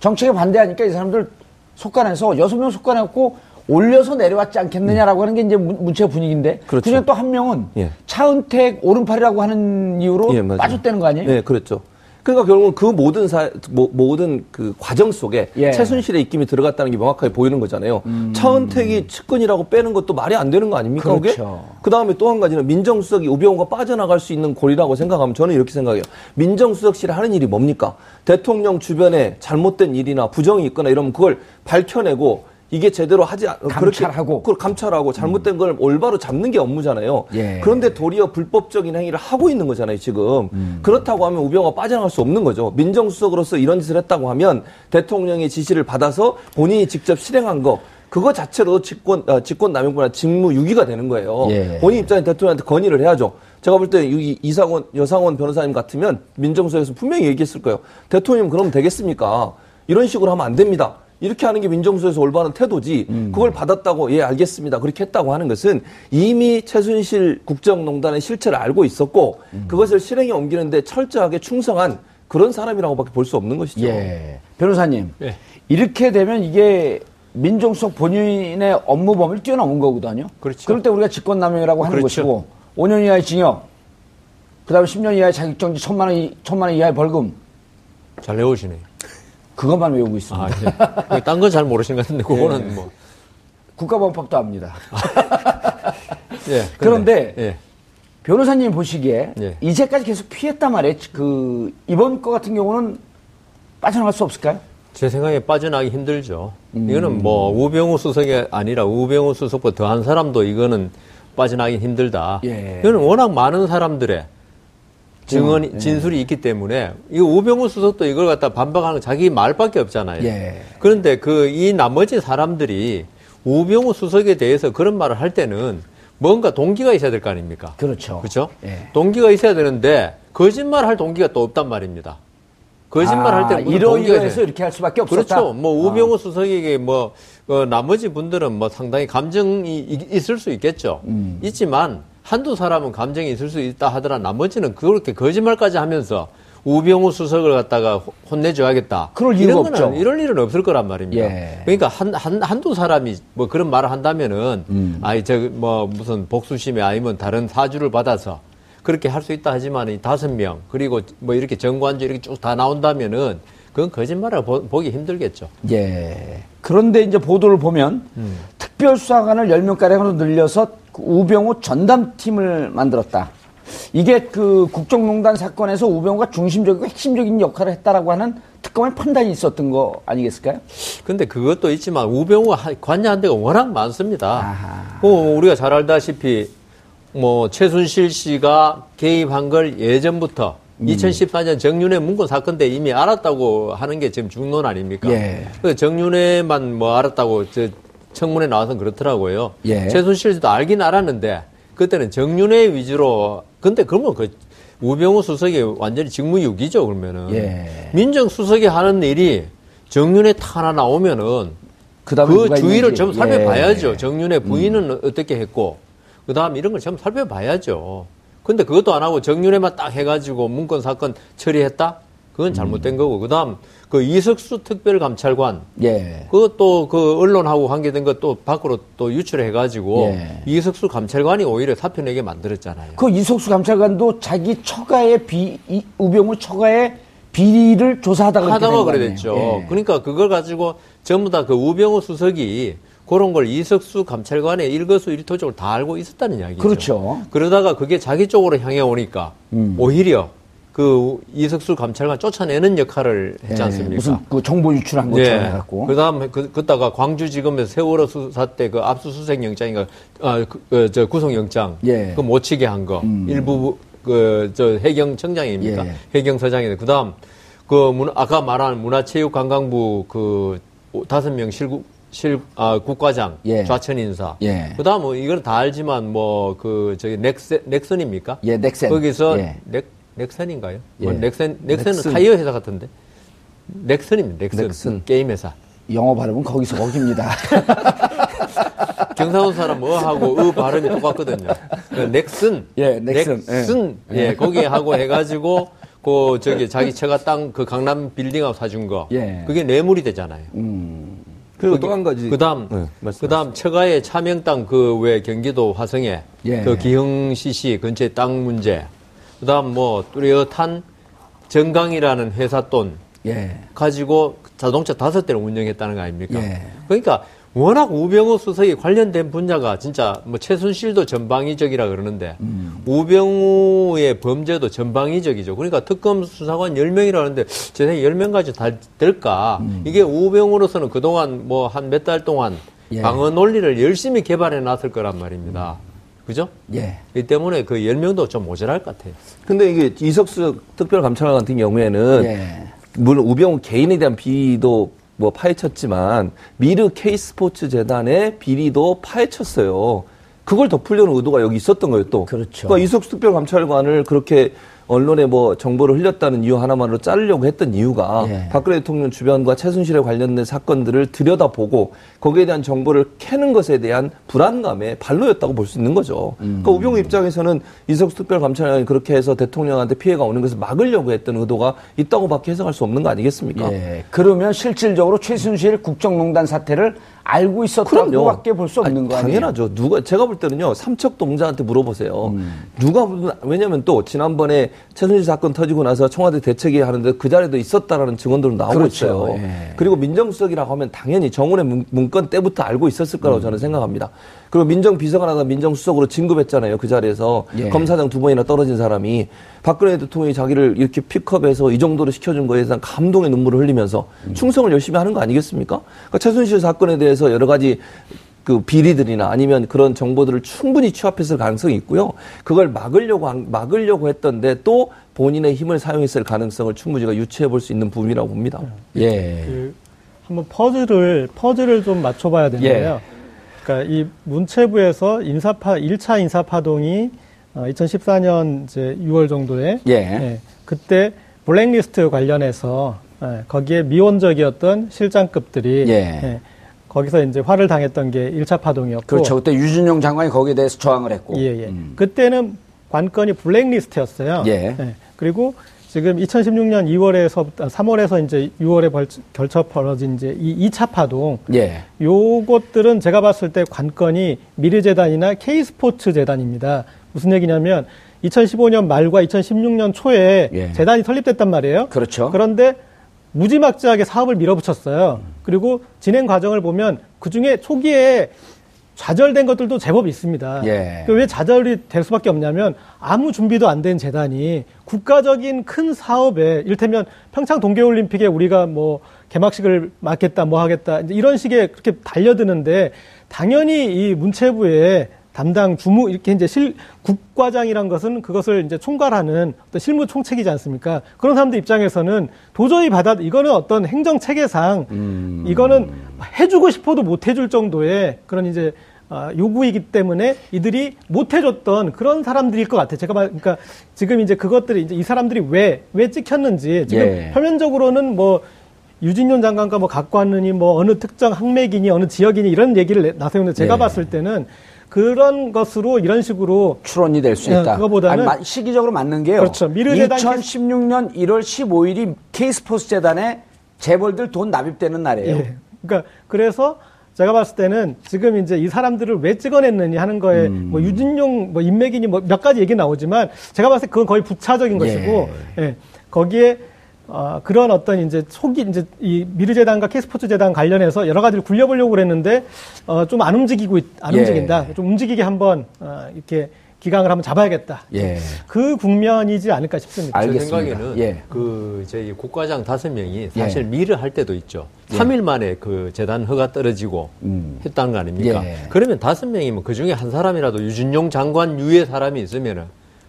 Speaker 4: 정책에 반대하니까 이 사람들 속간해서 여섯 명 속간해갖고 올려서 내려왔지 않겠느냐라고 하는 게 이제 문- 문체 분위기인데
Speaker 8: 그렇죠.
Speaker 4: 그중에 또 한 명은
Speaker 8: 예.
Speaker 4: 차은택 오른팔이라고 하는 이유로
Speaker 8: 예, 맞아요.
Speaker 4: 빠졌다는 거 아니에요?
Speaker 8: 네, 그렇죠. 그러니까 결국은 그 모든 사, 모, 모든 그 과정 속에
Speaker 4: 예.
Speaker 8: 최순실의 입김이 들어갔다는 게 명확하게 보이는 거잖아요. 차은택이 측근이라고 빼는 것도 말이 안 되는 거 아닙니까? 그게?
Speaker 4: 그렇죠.
Speaker 8: 그 다음에 또 한 가지는 민정수석이 우병우가 빠져나갈 수 있는 고리라고 생각하면 저는 이렇게 생각해요. 민정수석실이 하는 일이 뭡니까? 대통령 주변에 잘못된 일이나 부정이 있거나 이러면 그걸 밝혀내고 이게 제대로 하지 않,
Speaker 4: 감찰하고.
Speaker 8: 그걸 감찰하고 잘못된 걸 올바로 잡는 게 업무잖아요.
Speaker 4: 예.
Speaker 8: 그런데 도리어 불법적인 행위를 하고 있는 거잖아요, 지금.
Speaker 4: 음.
Speaker 8: 그렇다고 하면 우병우가 빠져나갈 수 없는 거죠. 민정수석으로서 이런 짓을 했다고 하면 대통령의 지시를 받아서 본인이 직접 실행한 거 그거 자체로 직권 아, 직권 남용보다 직무 유기가 되는 거예요.
Speaker 4: 예.
Speaker 8: 본인 입장에 대통령한테 건의를 해야죠. 제가 볼 때 이상원 여상원 변호사님 같으면 민정수석에서 분명히 얘기했을 거예요. 대통령 그러면 되겠습니까? 이런 식으로 하면 안 됩니다. 이렇게 하는 게 민정수석에서 올바른 태도지.
Speaker 4: 음.
Speaker 8: 그걸 받았다고 예 알겠습니다. 그렇게 했다고 하는 것은 이미 최순실 국정농단의 실체를 알고 있었고
Speaker 4: 음.
Speaker 8: 그것을 실행에 옮기는데 철저하게 충성한 그런 사람이라고밖에 볼 수 없는 것이죠.
Speaker 4: 예. 변호사님.
Speaker 7: 예.
Speaker 4: 이렇게 되면 이게 민정수석 본인의 업무 범위를 뛰어넘은 거거든요.
Speaker 7: 그렇죠.
Speaker 4: 그럴 때 우리가 직권남용이라고 하는
Speaker 7: 그렇죠.
Speaker 4: 것이고 5년 이하의 징역, 그다음에 10년 이하의 자격정지, 천만 원, 이- 천만 원 이하의 벌금
Speaker 7: 잘 외우시네요.
Speaker 4: 그것만 외우고 있습니다.
Speaker 7: 아, 예. 딴건 잘 모르시는 것 같은데, 그거는
Speaker 4: 예.
Speaker 7: 뭐.
Speaker 4: 국가범법도 압니다.
Speaker 7: 예.
Speaker 4: 그런데
Speaker 7: 예.
Speaker 4: 변호사님 보시기에
Speaker 7: 예.
Speaker 4: 이제까지 계속 피했단 말이에요. 그 이번 거 같은 경우는 빠져나갈 수 없을까요?
Speaker 7: 제 생각에 빠져나기 힘들죠.
Speaker 4: 음.
Speaker 7: 이거는 뭐 우병우 수석이 아니라 우병우 수석보다 더한 사람도 이거는 빠져나기 힘들다.
Speaker 4: 예.
Speaker 7: 이거는 워낙 많은 사람들의 증언이
Speaker 4: 예.
Speaker 7: 진술이 있기 때문에 이 우병우 수석도 이걸 갖다 반박하는 건 자기 말밖에 없잖아요.
Speaker 4: 예.
Speaker 7: 그런데 그 이 나머지 사람들이 우병우 수석에 대해서 그런 말을 할 때는 뭔가 동기가 있어야 될 거 아닙니까?
Speaker 4: 그렇죠.
Speaker 7: 그렇죠?
Speaker 4: 예.
Speaker 7: 동기가 있어야 되는데 거짓말 할 동기가 또 없단 말입니다. 거짓말할 때 무슨 동기가
Speaker 4: 아, 이러이러해서
Speaker 7: 있어야
Speaker 4: 이렇게 할 수밖에 없었다.
Speaker 7: 그렇죠. 뭐
Speaker 4: 아.
Speaker 7: 우병우 수석에게 뭐 어, 나머지 분들은 뭐 상당히 감정이 이- 있을 수 있겠죠.
Speaker 4: 음.
Speaker 7: 있지만 한두 사람은 감정이 있을 수 있다 하더라 나머지는 그렇게 거짓말까지 하면서 우병우 수석을 갖다가 호- 혼내줘야겠다.
Speaker 4: 그럴
Speaker 7: 이런
Speaker 4: 없죠.
Speaker 7: 이럴 일은 없을 거란 말입니다.
Speaker 4: 예.
Speaker 7: 그러니까 한, 한, 한두 사람이 뭐 그런 말을 한다면은,
Speaker 4: 음.
Speaker 7: 아이, 저, 뭐, 무슨 복수심이 아니면 다른 사주를 받아서 그렇게 할 수 있다 하지만 이 다섯 명, 그리고 뭐 이렇게 정관주 이렇게 쭉 다 나온다면은 그건 거짓말을 보, 보기 힘들겠죠.
Speaker 4: 예. 그런데 이제 보도를 보면
Speaker 7: 음.
Speaker 4: 특별수사관을 10명가량으로 늘려서 그 우병우 전담팀을 만들었다. 이게 그 국정농단 사건에서 우병우가 중심적이고 핵심적인 역할을 했다라고 하는 특검의 판단이 있었던 거 아니겠을까요?
Speaker 7: 근데 그것도 있지만 우병우가 하- 관여한 데가 워낙 많습니다. 어, 우리가 잘 알다시피 뭐 최순실 씨가 개입한 걸 예전부터
Speaker 4: 음.
Speaker 7: 2014년 정윤회 문건 사건 때 이미 알았다고 하는 게 지금 중론 아닙니까?
Speaker 4: 예.
Speaker 7: 그 정윤회만 뭐 알았다고 저 청문회 나와서 그렇더라고요.
Speaker 4: 예.
Speaker 7: 최순실 씨도 알긴 알았는데 그때는 정윤회 위주로 근데 그러면 그 우병우 수석이 완전히 직무유기죠 그러면은
Speaker 4: 예.
Speaker 7: 민정수석이 하는 일이 정윤회 타 하나 나오면은
Speaker 4: 그다음에
Speaker 7: 그
Speaker 4: 누가
Speaker 7: 주위를
Speaker 4: 있는지.
Speaker 7: 좀 살펴봐야죠.
Speaker 4: 예.
Speaker 7: 정윤의 부인은 어떻게 했고, 그 다음 이런 걸 좀 살펴봐야죠. 근데 그것도 안 하고 정윤회만 딱 해가지고 문건 사건 처리했다? 그건 잘못된
Speaker 4: 음.
Speaker 7: 거고. 그 다음 그 이석수 특별감찰관,
Speaker 4: 예.
Speaker 7: 그것도 그 언론하고 관계된 것도 밖으로 또 유출해 가지고
Speaker 4: 예.
Speaker 7: 이석수 감찰관이 오히려 사표 내게 만들었잖아요.
Speaker 4: 그 이석수 감찰관도 자기 처가의 비, 이, 우병우 처가의 비리를 조사하다가
Speaker 7: 하다가 그래? 됐죠.
Speaker 4: 예.
Speaker 7: 그러니까 그걸 가지고 전부 다 그 우병우 수석이 그런 걸 이석수 감찰관의 일거수 일투족을 다 알고 있었다는 이야기죠.
Speaker 4: 그렇죠.
Speaker 7: 그러다가 그게 자기 쪽으로 향해 오니까
Speaker 4: 음.
Speaker 7: 오히려 그 이석수 감찰관 쫓아내는 역할을 했지
Speaker 4: 예,
Speaker 7: 않습니까?
Speaker 4: 무슨 그 정보 유출한 것처럼 해갖고.
Speaker 7: 그다음에 그, 그다가 광주지검에서 세월호 수사 때 그 압수수색 영장인가 아, 그, 그, 저 구속영장
Speaker 4: 예.
Speaker 7: 그 못 치게 한 거
Speaker 4: 음.
Speaker 7: 일부 그 저 해경 청장입니까?
Speaker 4: 예.
Speaker 7: 해경 서장인데 그다음 그 문, 아까 말한 문화체육관광부 그 다섯 명 실국 실 아, 국과장
Speaker 4: 예.
Speaker 7: 좌천 인사.
Speaker 4: 예.
Speaker 7: 그 다음 뭐 이건 다 알지만 뭐 그 저기 넥센 넥슨입니까?
Speaker 4: 예, 넥센.
Speaker 7: 거기서
Speaker 4: 예.
Speaker 7: 넥 넥센인가요?
Speaker 4: 예.
Speaker 7: 뭐 넥센 넥센은
Speaker 4: 넥슨.
Speaker 7: 타이어 회사 같은데. 넥슨입니다. 넥슨.
Speaker 8: 넥슨.
Speaker 7: 게임 회사.
Speaker 4: 영어 발음은 거기서 거기입니다.
Speaker 7: 경상도 사람 뭐 하고 의 발음이 똑같거든요. 그 넥슨.
Speaker 4: 예, 넥슨.
Speaker 7: 넥슨. 예, 거기 하고 해가지고 그 저기 자기 처가 땅 그 강남 빌딩하고 사준 거.
Speaker 4: 예.
Speaker 7: 그게 뇌물이 되잖아요.
Speaker 4: 음.
Speaker 8: 그리고 또 한 가지.
Speaker 7: 그다음
Speaker 8: 네.
Speaker 7: 그다음 처가의 차명 땅 그 왜 경기도 화성에
Speaker 4: 예.
Speaker 7: 그 기흥시시 근처에 땅 문제. 그다음 뭐 뚜렷한 정강이라는 회사 돈
Speaker 4: 예.
Speaker 7: 가지고 자동차 다섯 대를 운영했다는 거 아닙니까?
Speaker 4: 예.
Speaker 7: 그러니까 워낙 우병우 수석이 관련된 분야가 진짜 뭐 최순실도 전방위적이라 그러는데
Speaker 4: 음.
Speaker 7: 우병우의 범죄도 전방위적이죠. 그러니까 특검 수사관 10명이라는데 제 생각에 10명까지 다 될까?
Speaker 4: 음.
Speaker 7: 이게 우병우로서는 그동안 뭐 한 몇 달 동안
Speaker 4: 예.
Speaker 7: 방어 논리를 열심히 개발해 놨을 거란 말입니다. 그죠?
Speaker 4: 예.
Speaker 7: 이 때문에 그 10명도 좀 모자랄 것 같아요.
Speaker 8: 근데 이게 이석수 특별감찰관 같은 경우에는
Speaker 4: 예.
Speaker 8: 물론 우병우 개인에 대한 비리도 뭐 파헤쳤지만 미르 K스포츠 재단의 비리도 파헤쳤어요. 그걸 덮으려는 의도가 여기 있었던 거예요, 또.
Speaker 4: 그렇죠.
Speaker 8: 그러니까 이석수 특별감찰관을 그렇게 언론에 뭐 정보를 흘렸다는 이유 하나만으로 자르려고 했던 이유가
Speaker 4: 예.
Speaker 8: 박근혜 대통령 주변과 최순실에 관련된 사건들을 들여다보고 거기에 대한 정보를 캐는 것에 대한 불안감의 발로였다고 볼 수 있는 거죠.
Speaker 4: 음.
Speaker 8: 그러니까 우병우 입장에서는 이석수 특별감찰관이 그렇게 해서 대통령한테 피해가 오는 것을 막으려고 했던 의도가 있다고밖에 해석할 수 없는 거 아니겠습니까?
Speaker 4: 예. 그러면 실질적으로 최순실 국정농단 사태를 알고 있었다고밖에 볼 수 없는
Speaker 8: 아니,
Speaker 4: 거 아니에요?
Speaker 8: 당연하죠. 누가 제가 볼 때는요 삼척 동자한테 물어보세요.
Speaker 4: 음.
Speaker 8: 누가 왜냐하면 또 지난번에 최순실 사건 터지고 나서 청와대 대책위 하는데 그 자리에도 있었다라는 증언들은 나오고
Speaker 4: 그렇죠.
Speaker 8: 있어요.
Speaker 4: 예.
Speaker 8: 그리고 민정수석이라고 하면 당연히 정훈의 문- 문건 때부터 알고 있었을
Speaker 4: 음.
Speaker 8: 거라고 저는 생각합니다. 그리고 민정비서관 하다 민정수석으로 진급했잖아요. 그 자리에서
Speaker 4: 예.
Speaker 8: 검사장 두 번이나 떨어진 사람이 박근혜 대통령이 자기를 이렇게 픽업해서 이 정도로 시켜준 거에 대한 감동의 눈물을 흘리면서
Speaker 4: 음.
Speaker 8: 충성을 열심히 하는 거 아니겠습니까? 그러니까 최순실 사건에 대해서 여러 가지 그 비리들이나 아니면 그런 정보들을 충분히 취합했을 가능성이 있고요. 그걸 막으려고 한- 막으려고 했던데 또 본인의 힘을 사용했을 가능성을 충분히 제가 유추해 볼 수 있는 부분이라고 봅니다.
Speaker 4: 예.
Speaker 6: 그 한번 퍼즐을 퍼즐을 좀 맞춰 봐야 되는데요.
Speaker 4: 예.
Speaker 6: 그러니까 이 문체부에서 인사파 1차 인사 파동이 어, 2014년 이제 6월 정도에
Speaker 4: 예.
Speaker 6: 그때 블랙리스트 관련해서 예, 거기에 미온적이었던 실장급들이
Speaker 4: 예.
Speaker 6: 예, 거기서 이제 화를 당했던 게 1차 파동이었고
Speaker 4: 그렇죠. 그때 유준용 장관이 거기에 대해서 저항을 했고.
Speaker 6: 예, 예.
Speaker 4: 음.
Speaker 6: 그때는 관건이 블랙리스트였어요.
Speaker 4: 예.
Speaker 6: 그리고 지금 2016년 2월에서 3월에서 이제 6월에 벌, 결쳐 벌어진 이제 이 2차 파동.
Speaker 4: 예.
Speaker 6: 요것들은 제가 봤을 때 관건이 미르재단이나 K스포츠 재단입니다. 무슨 얘기냐면 2015년 말과 2016년 초에
Speaker 4: 예.
Speaker 6: 재단이 설립됐단 말이에요.
Speaker 4: 그렇죠.
Speaker 6: 그런데 무지막지하게 사업을 밀어붙였어요. 그리고 진행 과정을 보면 그 중에 초기에 좌절된 것들도 제법 있습니다.
Speaker 4: 예.
Speaker 6: 그왜 좌절이 될 수밖에 없냐면 아무 준비도 안 된 재단이 국가적인 큰 사업에 이를테면 평창 동계올림픽에 우리가 뭐 개막식을 맡겠다 뭐 하겠다 이런 식의 그렇게 달려드는데 당연히 이 문체부에 담당 주무 이렇게 이제 실 국과장이란 것은 그것을 이제 총괄하는 어떤 실무 총책이지 않습니까? 그런 사람들 입장에서는 도저히 받아 이거는 어떤 행정 체계상
Speaker 4: 음.
Speaker 6: 이거는 해주고 싶어도 못 해줄 정도의 그런 이제 아, 요구이기 때문에 이들이 못 해줬던 그런 사람들일 것 같아요. 제가 말, 그러니까 지금 이제 그것들이 이제 이 사람들이 왜, 왜 찍혔는지 지금
Speaker 4: 예.
Speaker 6: 표면적으로는 뭐 유진용 장관과 뭐 갖고 왔느니 뭐 어느 특정 항맥이니 어느 지역이니 이런 얘기를 내- 나서는데 제가
Speaker 4: 예.
Speaker 6: 봤을 때는 그런 것으로 이런 식으로
Speaker 4: 추론이 될수
Speaker 6: 예,
Speaker 4: 있다.
Speaker 6: 그거보다는-
Speaker 4: 아니, 마- 시기적으로 맞는 게요.
Speaker 6: 그렇죠. 미르재단
Speaker 4: 2016년 1월 15일이 K스포츠 재단에 재벌들 돈 납입되는 날이에요.
Speaker 6: 예. 그러니까 그래서 제가 봤을 때는 지금 이제 이 사람들을 왜 찍어냈느니 하는 거에
Speaker 4: 음.
Speaker 6: 뭐 유진용 뭐 인맥이니 뭐 몇 가지 얘기 나오지만 제가 봤을 때 그건 거의 부차적인 것이고 예. 거기에 어, 그런 어떤 이제 초기 이제 이 미르재단과 K스포츠 재단 관련해서 여러 가지를 굴려보려고 그랬는데 어, 좀 안 움직이고 있- 안
Speaker 4: 예.
Speaker 6: 움직인다. 좀 움직이게 한번 어, 이렇게 기강을 한번 잡아야겠다.
Speaker 4: 예.
Speaker 6: 그 국면이지 않을까 싶습니다.
Speaker 4: 알-
Speaker 7: 제
Speaker 4: 알겠습니다.
Speaker 7: 생각에는
Speaker 4: 예.
Speaker 7: 그 저희 국과장 다섯 명이 사실
Speaker 4: 예.
Speaker 7: 미를 할 때도 있죠. 삼 3일 만에 그 재단 허가 떨어지고
Speaker 4: 음.
Speaker 7: 했다는 거 아닙니까?
Speaker 4: 예.
Speaker 7: 그러면 다섯 명이면 그 중에 한 사람이라도 유준용 장관 유의 사람이 있으면은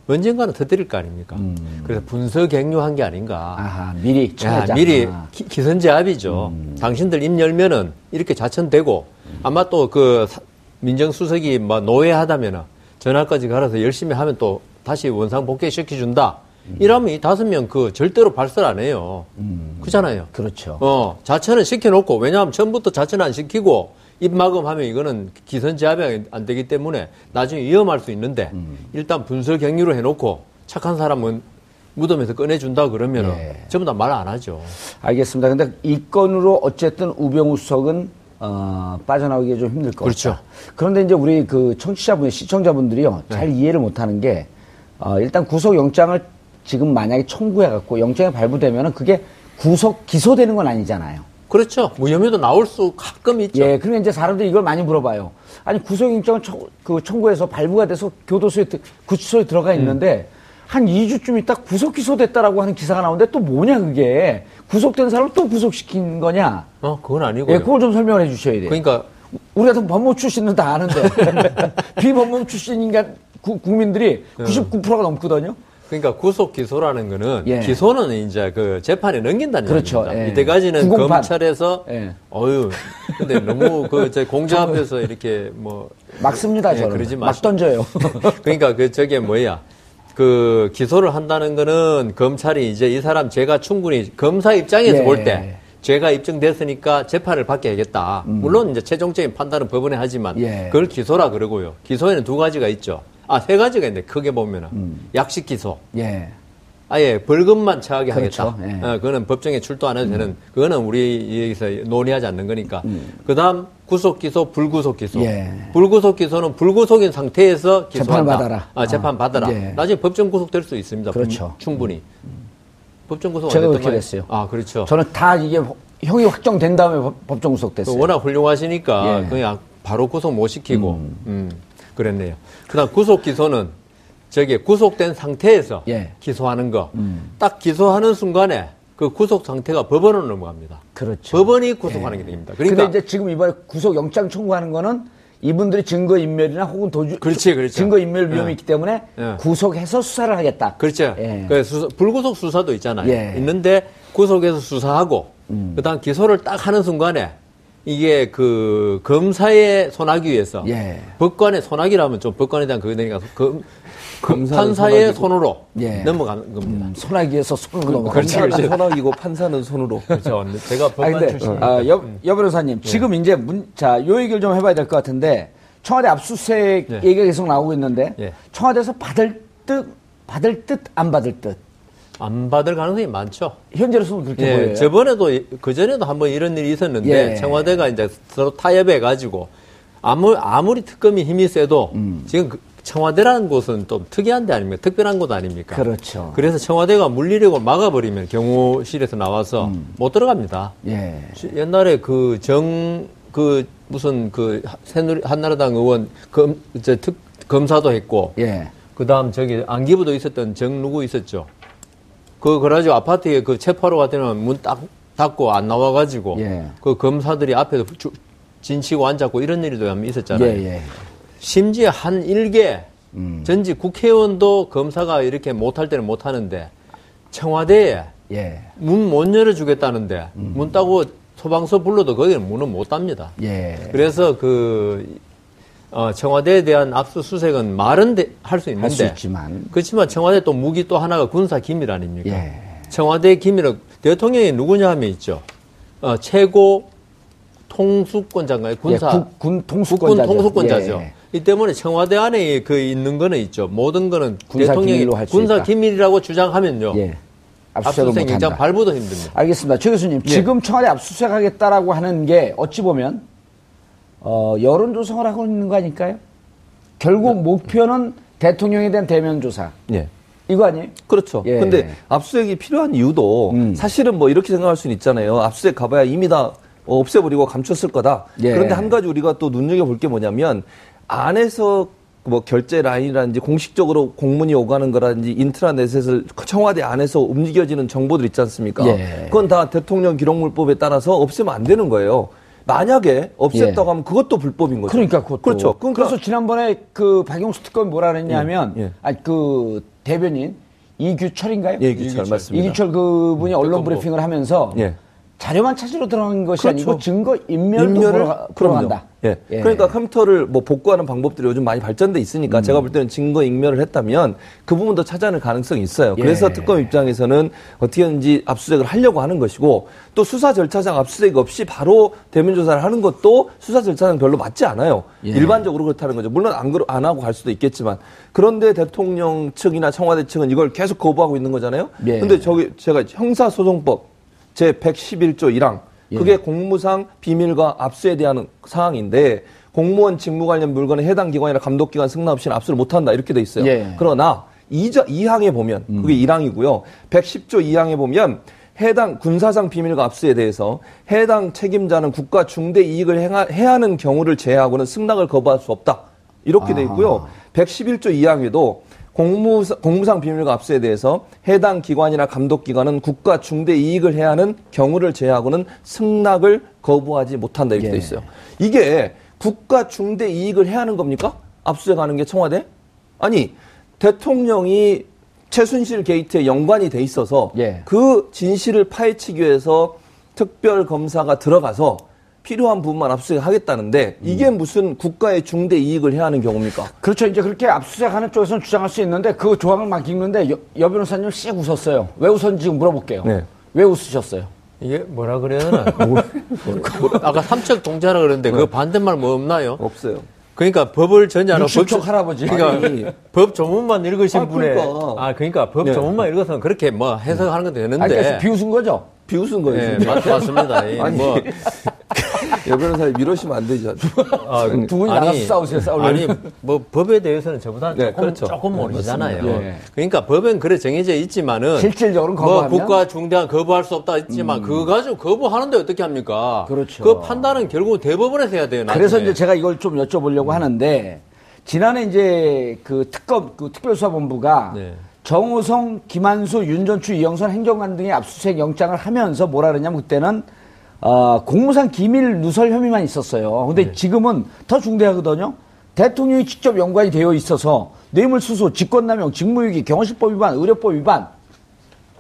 Speaker 7: 언젠가는 터뜨릴 거 아닙니까? 그래서 분서 갱료한 게 아닌가.
Speaker 4: 음. 아하, 미리
Speaker 7: 야,
Speaker 4: 청하자.
Speaker 7: 미리
Speaker 4: 아.
Speaker 7: 기, 기선제압이죠. 당신들 입 열면은 이렇게 자천되고 아마 또 그 민정수석이 뭐 노예하다면은 전화까지 갈아서 열심히 하면 또 다시 원상 복귀시켜준다. 이러면 이 다섯 명 그 절대로 발설 안 해요. 그잖아요.
Speaker 4: 그렇죠.
Speaker 7: 어, 자천은 시켜놓고, 왜냐하면 처음부터 자천 안 시키고, 입막음하면 이거는 기선제압이 안 되기 때문에 나중에 위험할 수 있는데,
Speaker 4: 음.
Speaker 7: 일단 분설 격리로 해놓고, 착한 사람은 무덤에서 꺼내준다 그러면은
Speaker 4: 예.
Speaker 7: 전부 다 말 안 하죠.
Speaker 4: 알겠습니다. 근데 이 건으로 어쨌든 우병우 수석은 어, 빠져나오기가 좀 힘들 것
Speaker 7: 그렇죠.
Speaker 4: 같다. 그런데 이제 우리 그 청취자분, 시청자분들이요, 잘 이해를 못하는 게 어, 일단 구속영장을 지금 만약에 청구해갖고 영장이 발부되면은 그게 구속 기소되는 건 아니잖아요.
Speaker 7: 그렇죠. 무혐의도 나올 수 가끔 있죠.
Speaker 4: 예, 그러니까 이제 사람들이 이걸 많이 물어봐요. 아니 구속영장을 청, 그 청구해서 발부가 돼서 교도소에 드- 구치소에 들어가 있는데 한 2주쯤 있다 구속 기소됐다라고 하는 기사가 나오는데 또 뭐냐 그게 구속된 사람을 또 구속시킨 거냐?
Speaker 7: 어, 그건 아니고요.
Speaker 4: 예, 그걸 좀 설명을 해 주셔야 돼요.
Speaker 7: 그러니까
Speaker 4: 우리 같은 법무 출신은 다 아는데 비법무 출신인가 구- 국민들이 99%가 넘거든요.
Speaker 7: 그러니까 구속 기소라는 거는
Speaker 4: 예.
Speaker 7: 기소는 이제 그 재판에 넘긴다는
Speaker 4: 그렇죠.
Speaker 7: 얘기입니다.
Speaker 4: 예.
Speaker 7: 이때까지는
Speaker 4: 구공판.
Speaker 7: 검찰에서
Speaker 4: 예.
Speaker 7: 어유 근데 너무 그 제 공장 앞에서 이렇게
Speaker 4: 뭐막 씁니다,
Speaker 7: 예,
Speaker 4: 저는.
Speaker 7: 그러지
Speaker 4: 막
Speaker 7: 마시-
Speaker 4: 던져요.
Speaker 7: 그러니까 그 저게 뭐야? 그 기소를 한다는 거는 검찰이 이제 이 사람 죄가 충분히 검사 입장에서
Speaker 4: 예.
Speaker 7: 볼때 죄가 입증됐으니까 재판을 받게 하겠다. 물론 이제 최종적인 판단은 법원에 하지만
Speaker 4: 음. 예.
Speaker 7: 그걸 기소라 그러고요. 기소에는 두 가지가 있죠. 아, 세 가지가 있는데 크게 보면은
Speaker 4: 음.
Speaker 7: 약식 기소.
Speaker 4: 예.
Speaker 7: 아예 벌금만 처하게
Speaker 4: 그렇죠.
Speaker 7: 하겠다.
Speaker 4: 예. 음.
Speaker 7: 어, 그거는 법정에 출두 안 해도 되는, 그거는 우리 여기서 논의하지 않는 거니까. 그 다음, 구속 기소, 불구속 기소.
Speaker 4: 예.
Speaker 7: 불구속 기소는 불구속인 상태에서 기소한다.
Speaker 4: 재판을 받아라.
Speaker 7: 아, 재판
Speaker 4: 아,
Speaker 7: 받아라.
Speaker 4: 예.
Speaker 7: 나중에 법정 구속될 수 있습니다.
Speaker 4: 그렇죠.
Speaker 7: 충분히. 법정 구속
Speaker 4: 제가
Speaker 7: 안
Speaker 4: 그렇게 됐어요.
Speaker 7: 아, 그렇죠.
Speaker 4: 저는 다 이게 형이 확정된 다음에 법- 법정 구속됐어요.
Speaker 7: 워낙 훌륭하시니까
Speaker 4: 예.
Speaker 7: 그냥 바로 구속 못 시키고 음. 그랬네요. 그다음 구속 기소는 저게 구속된 상태에서
Speaker 4: 예.
Speaker 7: 기소하는 거. 딱 기소하는 순간에 그 구속 상태가 법원으로 넘어갑니다.
Speaker 4: 그렇죠.
Speaker 7: 법원이 구속하는 게 됩니다.
Speaker 4: 근데
Speaker 7: 그러니까
Speaker 4: 이제 지금 이번에 구속 영장 청구하는 거는 이분들이 증거 인멸이나 혹은 도주
Speaker 7: 그렇지, 그렇죠.
Speaker 4: 증거 인멸 위험이
Speaker 7: 예.
Speaker 4: 있기 때문에
Speaker 7: 예.
Speaker 4: 구속해서 수사를 하겠다.
Speaker 7: 그렇죠.
Speaker 4: 예.
Speaker 7: 그 수사- 불구속 수사도 있잖아요.
Speaker 4: 예. 음.
Speaker 7: 있는데 구속해서 수사하고 그다음 기소를 딱 하는 순간에 이게 그 검사의 손하기 위해서
Speaker 4: 예.
Speaker 7: 법관의 손하기라면 좀 법관에 대한 그거 되니까 검, 판사의. 손으로
Speaker 4: 예.
Speaker 7: 넘어가는 겁니다.
Speaker 4: 음, 손아귀에서 손으로 넘어가.
Speaker 7: 그렇지, 그렇지.
Speaker 8: 손아귀고 판사는 손으로.
Speaker 7: 그렇죠. 제가
Speaker 4: 아
Speaker 7: 법관 출신이니까.
Speaker 4: 아, 여, 여 변호사님 지금 이제 문, 자, 요 얘기를 좀 해봐야 될 것 같은데 청와대 압수수색
Speaker 7: 예.
Speaker 4: 얘기가 계속 나오고 있는데
Speaker 7: 예.
Speaker 4: 청와대에서 받을 듯 받을 듯 안 받을 듯
Speaker 7: 안 받을 가능성이 많죠.
Speaker 4: 현재로서는 그렇게
Speaker 7: 예,
Speaker 4: 보여요.
Speaker 7: 저번에도 그 전에도 한번 이런 일이 있었는데
Speaker 4: 예.
Speaker 7: 청와대가 이제 서로 타협해 가지고 아무 아무리 특검이 힘이 세도
Speaker 4: 음.
Speaker 7: 지금 그 청와대라는 곳은 좀 특이한 데 아닙니까? 특별한 곳 아닙니까?
Speaker 4: 그렇죠.
Speaker 7: 그래서 청와대가 물리력을 막아버리면 경호실에서 나와서
Speaker 4: 음.
Speaker 7: 못 들어갑니다.
Speaker 4: 예.
Speaker 7: 시- 옛날에 그 정, 그 무슨 그 새누리, 한나라당 의원 검, 이제 특, 검사도 했고
Speaker 4: 예.
Speaker 7: 그 다음 저기 안기부도 있었던 정 누구 있었죠. 그, 그래가지고 아파트에 그 체포하러 갔더니 문딱 닫고 안 나와가지고
Speaker 4: 예.
Speaker 7: 그 검사들이 앞에서 주- 진치고 앉았고 이런 일도 있었잖아요.
Speaker 4: 예, 예.
Speaker 7: 심지어 한 일개
Speaker 4: 음.
Speaker 7: 전직 국회의원도 검사가 이렇게 못할 때는 못하는데 청와대에
Speaker 4: 예.
Speaker 7: 문못 열어주겠다는데 문 따고 소방서 불러도 거기는 문은 못 답니다.
Speaker 4: 예.
Speaker 7: 그래서 그 어, 청와대에 대한 압수수색은 말은
Speaker 4: 할수할
Speaker 7: 있는데
Speaker 4: 수 있지만
Speaker 7: 그렇지만 청와대 또 무기 또 하나가 군사 기밀 아닙니까?
Speaker 4: 예.
Speaker 7: 청와대 기밀은 대통령이 누구냐 하면 있죠. 어, 최고 통수권자인가요? 군사
Speaker 4: 예, 국- 군 통수권자죠.
Speaker 7: 통수권자죠.
Speaker 4: 예.
Speaker 7: 이 때문에 청와대 안에 그 있는 거는 있죠. 모든 거는
Speaker 4: 군사
Speaker 7: 대통령이 군사. 기밀이라고 주장하면요.
Speaker 4: 예. 압수수색
Speaker 7: 영장. 발부도 힘듭니다.
Speaker 4: 알겠습니다. 최 교수님,
Speaker 7: 예.
Speaker 4: 지금 청와대 압수수색하겠다라고 하는 게 어찌 보면 어, 여론 조성을 하고 있는 거 아닐까요? 결국
Speaker 7: 네.
Speaker 4: 목표는 대통령에 대한 대면 조사.
Speaker 8: 예.
Speaker 4: 이거 아니에요?
Speaker 8: 그렇죠.
Speaker 4: 예.
Speaker 8: 근데 압수수색이 필요한 이유도
Speaker 4: 음.
Speaker 8: 사실은 뭐 이렇게 생각할 수는 있잖아요. 압수수색 가봐야 이미 다 없애버리고 감췄을 거다.
Speaker 4: 예.
Speaker 8: 그런데 한 가지 우리가 또 눈여겨볼 게 뭐냐면 안에서 뭐 결제 라인이라든지 공식적으로 공문이 오가는 거라든지 인트라넷에서 청와대 안에서 움직여지는 정보들 있지 않습니까?
Speaker 4: 예.
Speaker 8: 그건 다 대통령 기록물법에 따라서 없애면 안 되는 거예요. 만약에 없앴다고 하면 그것도 불법인 거죠.
Speaker 4: 그러니까 그것도.
Speaker 8: 그렇죠. 그러니까
Speaker 4: 그래서 지난번에 그 박용수 특검이 뭐라 그랬냐면
Speaker 8: 예, 예.
Speaker 4: 아니 그 대변인 이규철인가요?
Speaker 8: 예, 이규철 맞습니다.
Speaker 4: 이규철 그분이 언론
Speaker 7: 특검보.
Speaker 4: 브리핑을 하면서
Speaker 8: 예.
Speaker 4: 자료만 찾으러 들어간 것이
Speaker 8: 그렇죠.
Speaker 4: 아니고 증거 인멸도
Speaker 8: 인멸을
Speaker 4: 보러, 가- 보러
Speaker 8: 그럼요.
Speaker 4: 간다.
Speaker 8: 예.
Speaker 4: 예.
Speaker 8: 그러니까 컴퓨터를 뭐 복구하는 방법들이 요즘 많이 발전돼
Speaker 4: 음.
Speaker 8: 있으니까 제가 볼 때는 증거 인멸을 했다면 그 부분도 찾아낼 가능성이 있어요.
Speaker 4: 예.
Speaker 8: 그래서 특검 입장에서는 어떻게든지 압수수색을 하려고 하는 것이고 또 수사 절차상 압수수색 없이 바로 대면 조사를 하는 것도 수사 절차상 별로 맞지 않아요.
Speaker 4: 예.
Speaker 8: 일반적으로 그렇다는 거죠. 물론 안, 그러- 안 하고 갈 수도 있겠지만 그런데 대통령 측이나 청와대 측은 이걸 계속 거부하고 있는 거잖아요.
Speaker 4: 예.
Speaker 8: 근데 저기 제가 형사소송법 제 111조 1항
Speaker 4: 예.
Speaker 8: 그게 공무상 비밀과 압수에 대한 사항인데 공무원 직무 관련 물건에 해당 기관이나 감독기관 승낙 없이는 압수를 못한다 이렇게 돼 있어요.
Speaker 4: 예.
Speaker 8: 그러나 2자, 2항에 보면 그게 1항이고요. 110조 2항에 보면 해당 군사상 비밀과 압수에 대해서 해당 책임자는 국가 중대 이익을 행하, 해하는 경우를 제외하고는 승낙을 거부할 수 없다. 이렇게 돼 있고요. 111조 2항에도 공무, 공무상 비밀과 압수에 대해서 해당 기관이나 감독기관은 국가 중대 이익을 해야 하는 경우를 제외하고는 승낙을 거부하지 못한다 이렇게
Speaker 4: 예.
Speaker 8: 돼 있어요. 이게 국가 중대 이익을 해야 하는 겁니까? 압수해 가는 게 청와대? 아니 대통령이 최순실 게이트에 연관이 돼 있어서
Speaker 4: 예.
Speaker 8: 그 진실을 파헤치기 위해서 특별 검사가 들어가서 필요한 부분만 압수하겠다는데 이게 무슨 국가의 중대 이익을 해야 하는 경우입니까?
Speaker 4: 그렇죠. 이제 그렇게 압수수색하는 쪽에서는 주장할 수 있는데 그 조항을 막 읽는데 여, 여 변호사님 씩 웃었어요. 왜 웃었는지 지금 물어볼게요.
Speaker 8: 네.
Speaker 4: 왜 웃으셨어요?
Speaker 7: 이게 뭐라 그래야 되나? 아까 삼척 동자라 그랬는데 그 반대말 뭐 없나요?
Speaker 8: 없어요.
Speaker 7: 그러니까 법을 전혀 안 하고
Speaker 4: 60초 할아버지.
Speaker 7: 그러니까
Speaker 8: 아니.
Speaker 7: 법 조문만 읽으신
Speaker 8: 아,
Speaker 7: 분의
Speaker 8: 그러니까.
Speaker 7: 아 그러니까 법
Speaker 8: 네.
Speaker 7: 조문만 읽어서 그렇게 뭐 해석하는 것도 되는데
Speaker 4: 아니, 그래서 비웃은 거죠?
Speaker 8: 비웃은 거예요.
Speaker 7: 예. 맞, 맞습니다. 예,
Speaker 8: 아니,
Speaker 7: 뭐
Speaker 8: 여 변호사님 이러시면 안 되죠.
Speaker 7: 아,
Speaker 4: 두 분이 나가서 싸우세요, 싸우려면.
Speaker 7: 아니, 뭐, 법에 대해서는 저보다
Speaker 8: 네,
Speaker 7: 조금,
Speaker 8: 그렇죠.
Speaker 7: 조금
Speaker 8: 네,
Speaker 7: 모르잖아요.
Speaker 4: 맞습니다. 예.
Speaker 7: 그러니까 법엔 그래 정해져 있지만은.
Speaker 4: 실질적으로는
Speaker 7: 뭐,
Speaker 4: 거부하면? 음.
Speaker 7: 국가 중대한 거부할 수 없다 했지만, 그거 가지고 거부하는데 어떻게 합니까?
Speaker 4: 그렇죠.
Speaker 7: 그 판단은 결국 대법원에서 해야 돼요, 나중에.
Speaker 4: 그래서 이제 제가 이걸 좀 여쭤보려고 하는데 지난해 이제 그 특검 그 특별수사본부가
Speaker 7: 네.
Speaker 4: 정호성, 김한수, 윤전추, 이영선 행정관 등의 압수수색 영장을 하면서 뭐라 그러냐면 그때는 어, 공무상 기밀 누설 혐의만 있었어요.
Speaker 7: 네.
Speaker 4: 근데 지금은 더 중대하거든요. 대통령이 직접 연관이 되어 있어서 뇌물수수, 직권남용, 직무유기, 경호실법 위반, 의료법 위반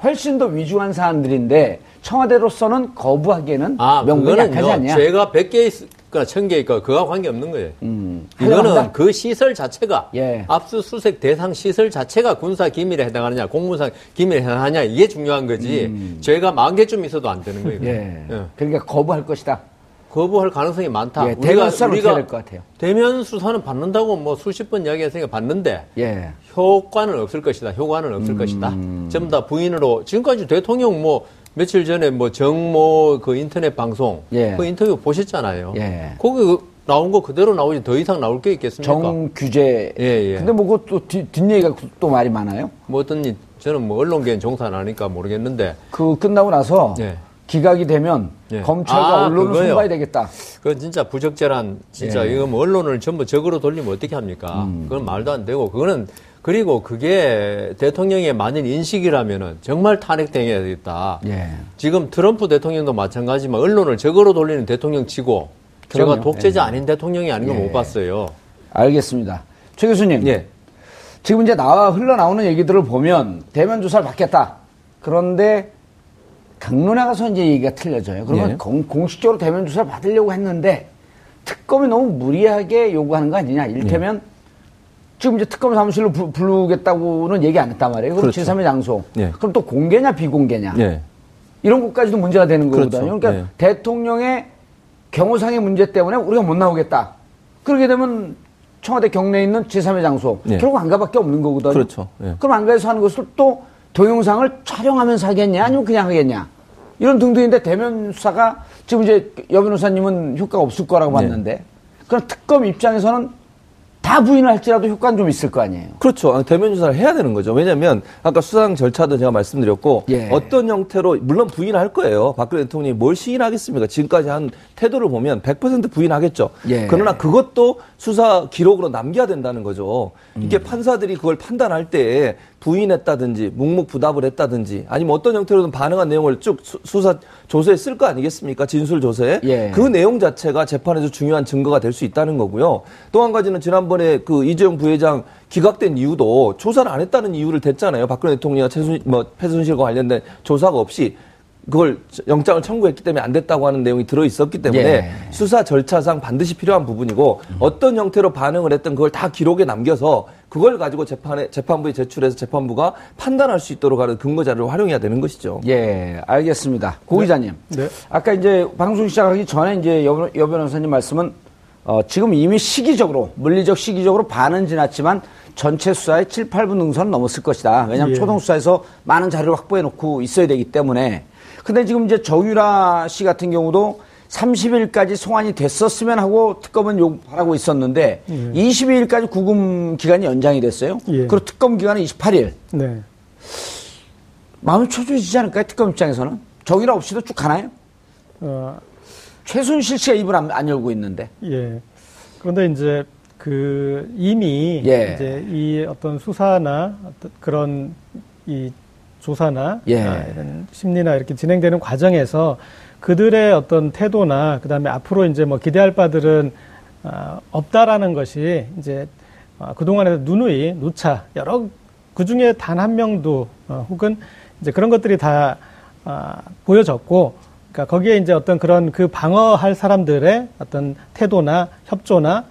Speaker 4: 훨씬 더 위중한 사안들인데 청와대로서는 거부하기에는
Speaker 7: 아,
Speaker 4: 명분이 약하지 않냐.
Speaker 7: 죄가 100개 있거나 1000개 있거나 그거와 관계 없는 거예요.
Speaker 4: 음,
Speaker 7: 이거는? 그 시설 자체가
Speaker 4: 예.
Speaker 7: 압수수색 대상 시설 자체가 군사 기밀에 해당하느냐 공무상 기밀에 해당하느냐 이게 중요한 거지 죄가 만 개쯤 있어도 안 되는 거예요.
Speaker 4: 음. 예.
Speaker 7: 예.
Speaker 4: 그러니까 거부할 것이다.
Speaker 7: 거부할 가능성이 많다.
Speaker 4: 예, 대면 수사는 어떻게 될것 같아요?
Speaker 7: 대면 수사는 받는다고 뭐 수십 번 이야기했으니까 받는데
Speaker 4: 예.
Speaker 7: 효과는 없을 것이다. 효과는 없을
Speaker 4: 음.
Speaker 7: 것이다. 전부 다 부인으로 지금까지 대통령 뭐 며칠 전에 뭐 정모 그 인터넷 방송
Speaker 4: 예.
Speaker 7: 그 인터뷰 보셨잖아요.
Speaker 4: 예.
Speaker 7: 거기 그 나온 거 그대로 나오지 더 이상 나올 게 있겠습니까?
Speaker 4: 정 규제.
Speaker 7: 예, 예.
Speaker 4: 근데 뭐 그것도 뒷, 뒷얘기가 또 말이 많아요.
Speaker 7: 뭐 어떤 일- 저는 뭐 언론계엔 종사 안 하니까 모르겠는데
Speaker 4: 그 끝나고 나서
Speaker 7: 예.
Speaker 4: 기각이 되면
Speaker 7: 예.
Speaker 4: 검찰과
Speaker 7: 아,
Speaker 4: 언론을
Speaker 7: 그거요.
Speaker 4: 손봐야 되겠다.
Speaker 7: 그건 진짜 부적절한 진짜
Speaker 4: 예.
Speaker 7: 이거 뭐 언론을 전부 적으로 돌리면 어떻게 합니까?
Speaker 4: 음.
Speaker 7: 그건 말도 안 되고 그거는 그리고 그게 대통령의 만일 인식이라면은 정말 탄핵당해야 되겠다.
Speaker 4: 예.
Speaker 7: 지금 트럼프 대통령도 마찬가지지만 언론을 적으로 돌리는 대통령 치고 제가
Speaker 4: 그럼요.
Speaker 7: 독재자
Speaker 4: 예.
Speaker 7: 아닌 대통령이 아닌 걸
Speaker 4: 예.
Speaker 7: 못 봤어요.
Speaker 4: 알겠습니다. 최 교수님.
Speaker 8: 예.
Speaker 4: 지금 이제 나와 흘러나오는 얘기들을 보면 대면 조사를 받겠다. 그런데 강론에 가서 이제 얘기가 틀려져요. 그러면
Speaker 8: 예.
Speaker 4: 공, 공식적으로 대면 조사를 받으려고 했는데 특검이 너무 무리하게 요구하는 거 아니냐. 이를테면 지금 이제 특검 사무실로 부, 부르겠다고는 얘기 안 했단 말이에요. 그럼
Speaker 8: 그렇죠.
Speaker 4: 제3의 장소.
Speaker 8: 예.
Speaker 4: 그럼 또 공개냐 비공개냐.
Speaker 8: 예.
Speaker 4: 이런 것까지도 문제가 되는
Speaker 8: 그렇죠.
Speaker 4: 거거든요. 그러니까
Speaker 8: 예.
Speaker 4: 대통령의 경호상의 문제 때문에 우리가 못 나오겠다. 그렇게 되면 청와대 경내에 있는 제3의 장소
Speaker 8: 예.
Speaker 4: 결국 안 가밖에 없는 거거든요.
Speaker 8: 그렇죠. 예.
Speaker 4: 그럼 안 가서 하는 것을 또 동영상을 촬영하면서 하겠냐 아니면 그냥 하겠냐 이런 등등인데 대면 수사가 지금 이제 여 변호사님은 효과가 없을 거라고
Speaker 8: 네.
Speaker 4: 봤는데 그럼 특검 입장에서는 다 부인을 할지라도 효과는 좀 있을 거 아니에요.
Speaker 8: 그렇죠. 아, 대면 조사를 해야 되는 거죠. 왜냐하면 아까 수상 절차도 제가 말씀드렸고
Speaker 4: 예.
Speaker 8: 어떤 형태로 물론 부인할 거예요. 박근혜 대통령이 뭘 시인하겠습니까? 지금까지 한 태도를 보면 100% 부인하겠죠.
Speaker 4: 예.
Speaker 8: 그러나 그것도 수사 기록으로 남겨야 된다는 거죠.
Speaker 4: 음.
Speaker 8: 이게 판사들이 그걸 판단할 때 부인했다든지 묵묵부답을 했다든지 아니면 어떤 형태로든 반응한 내용을 쭉 수- 수사 조서에 쓸 거 아니겠습니까? 진술 조서에
Speaker 4: 예.
Speaker 8: 그 내용 자체가 재판에서 중요한 증거가 될 수 있다는 거고요. 또 한 가지는 지난번에 그 이재용 부회장 기각된 이유도 조사를 안 했다는 이유를 댔잖아요. 박근혜 대통령과 최순, 뭐, 최순실과 관련된 조사가 없이 그걸 영장을 청구했기 때문에 안 됐다고 하는 내용이 들어 있었기 때문에
Speaker 4: 예.
Speaker 8: 수사 절차상 반드시 필요한 부분이고 어떤 형태로 반응을 했든 그걸 다 기록에 남겨서 그걸 가지고 재판에 재판부에 제출해서 재판부가 판단할 수 있도록 하는 근거 자료를 활용해야 되는 것이죠.
Speaker 4: 예, 알겠습니다. 고 기자님.
Speaker 6: 네.
Speaker 4: 아까 이제 방송 시작하기 전에 이제 여, 여 변호사님 말씀은 어, 지금 이미 시기적으로 물리적 시기적으로 반은 지났지만 전체 수사의 7, 8분 능선은 넘었을 것이다. 왜냐하면
Speaker 6: 예.
Speaker 4: 초동 수사에서 많은 자료를 확보해 놓고 있어야 되기 때문에. 근데 지금 이제 정유라 씨 같은 경우도 30일까지 송환이 됐었으면 하고 특검은 요구하고 있었는데
Speaker 6: 예.
Speaker 4: 22일까지 구금 기간이 연장이 됐어요.
Speaker 6: 예.
Speaker 4: 그리고 특검 기간은 28일.
Speaker 6: 네.
Speaker 4: 마음이 초조해지지 않을까요? 특검 입장에서는 정의라 없이도 쭉 가나요?
Speaker 6: 어,
Speaker 4: 최순실 씨가 입을 안, 안 열고 있는데.
Speaker 6: 예. 그런데 이제 그 이미
Speaker 4: 예.
Speaker 6: 이제 이 어떤 수사나 어떤 그런 이 조사나
Speaker 4: 예.
Speaker 6: 아, 이런 심리나 이렇게 진행되는 과정에서 그들의 어떤 태도나 그다음에 앞으로 이제 뭐 기대할 바들은 아, 없다라는 것이 이제 아, 그동안에 누누이 누차 여러 그 중에 단 한 명도 어, 혹은 이제 그런 것들이 다 아, 보여졌고 그러니까 거기에 이제 어떤 그런 그 방어할 사람들의 어떤 태도나 협조나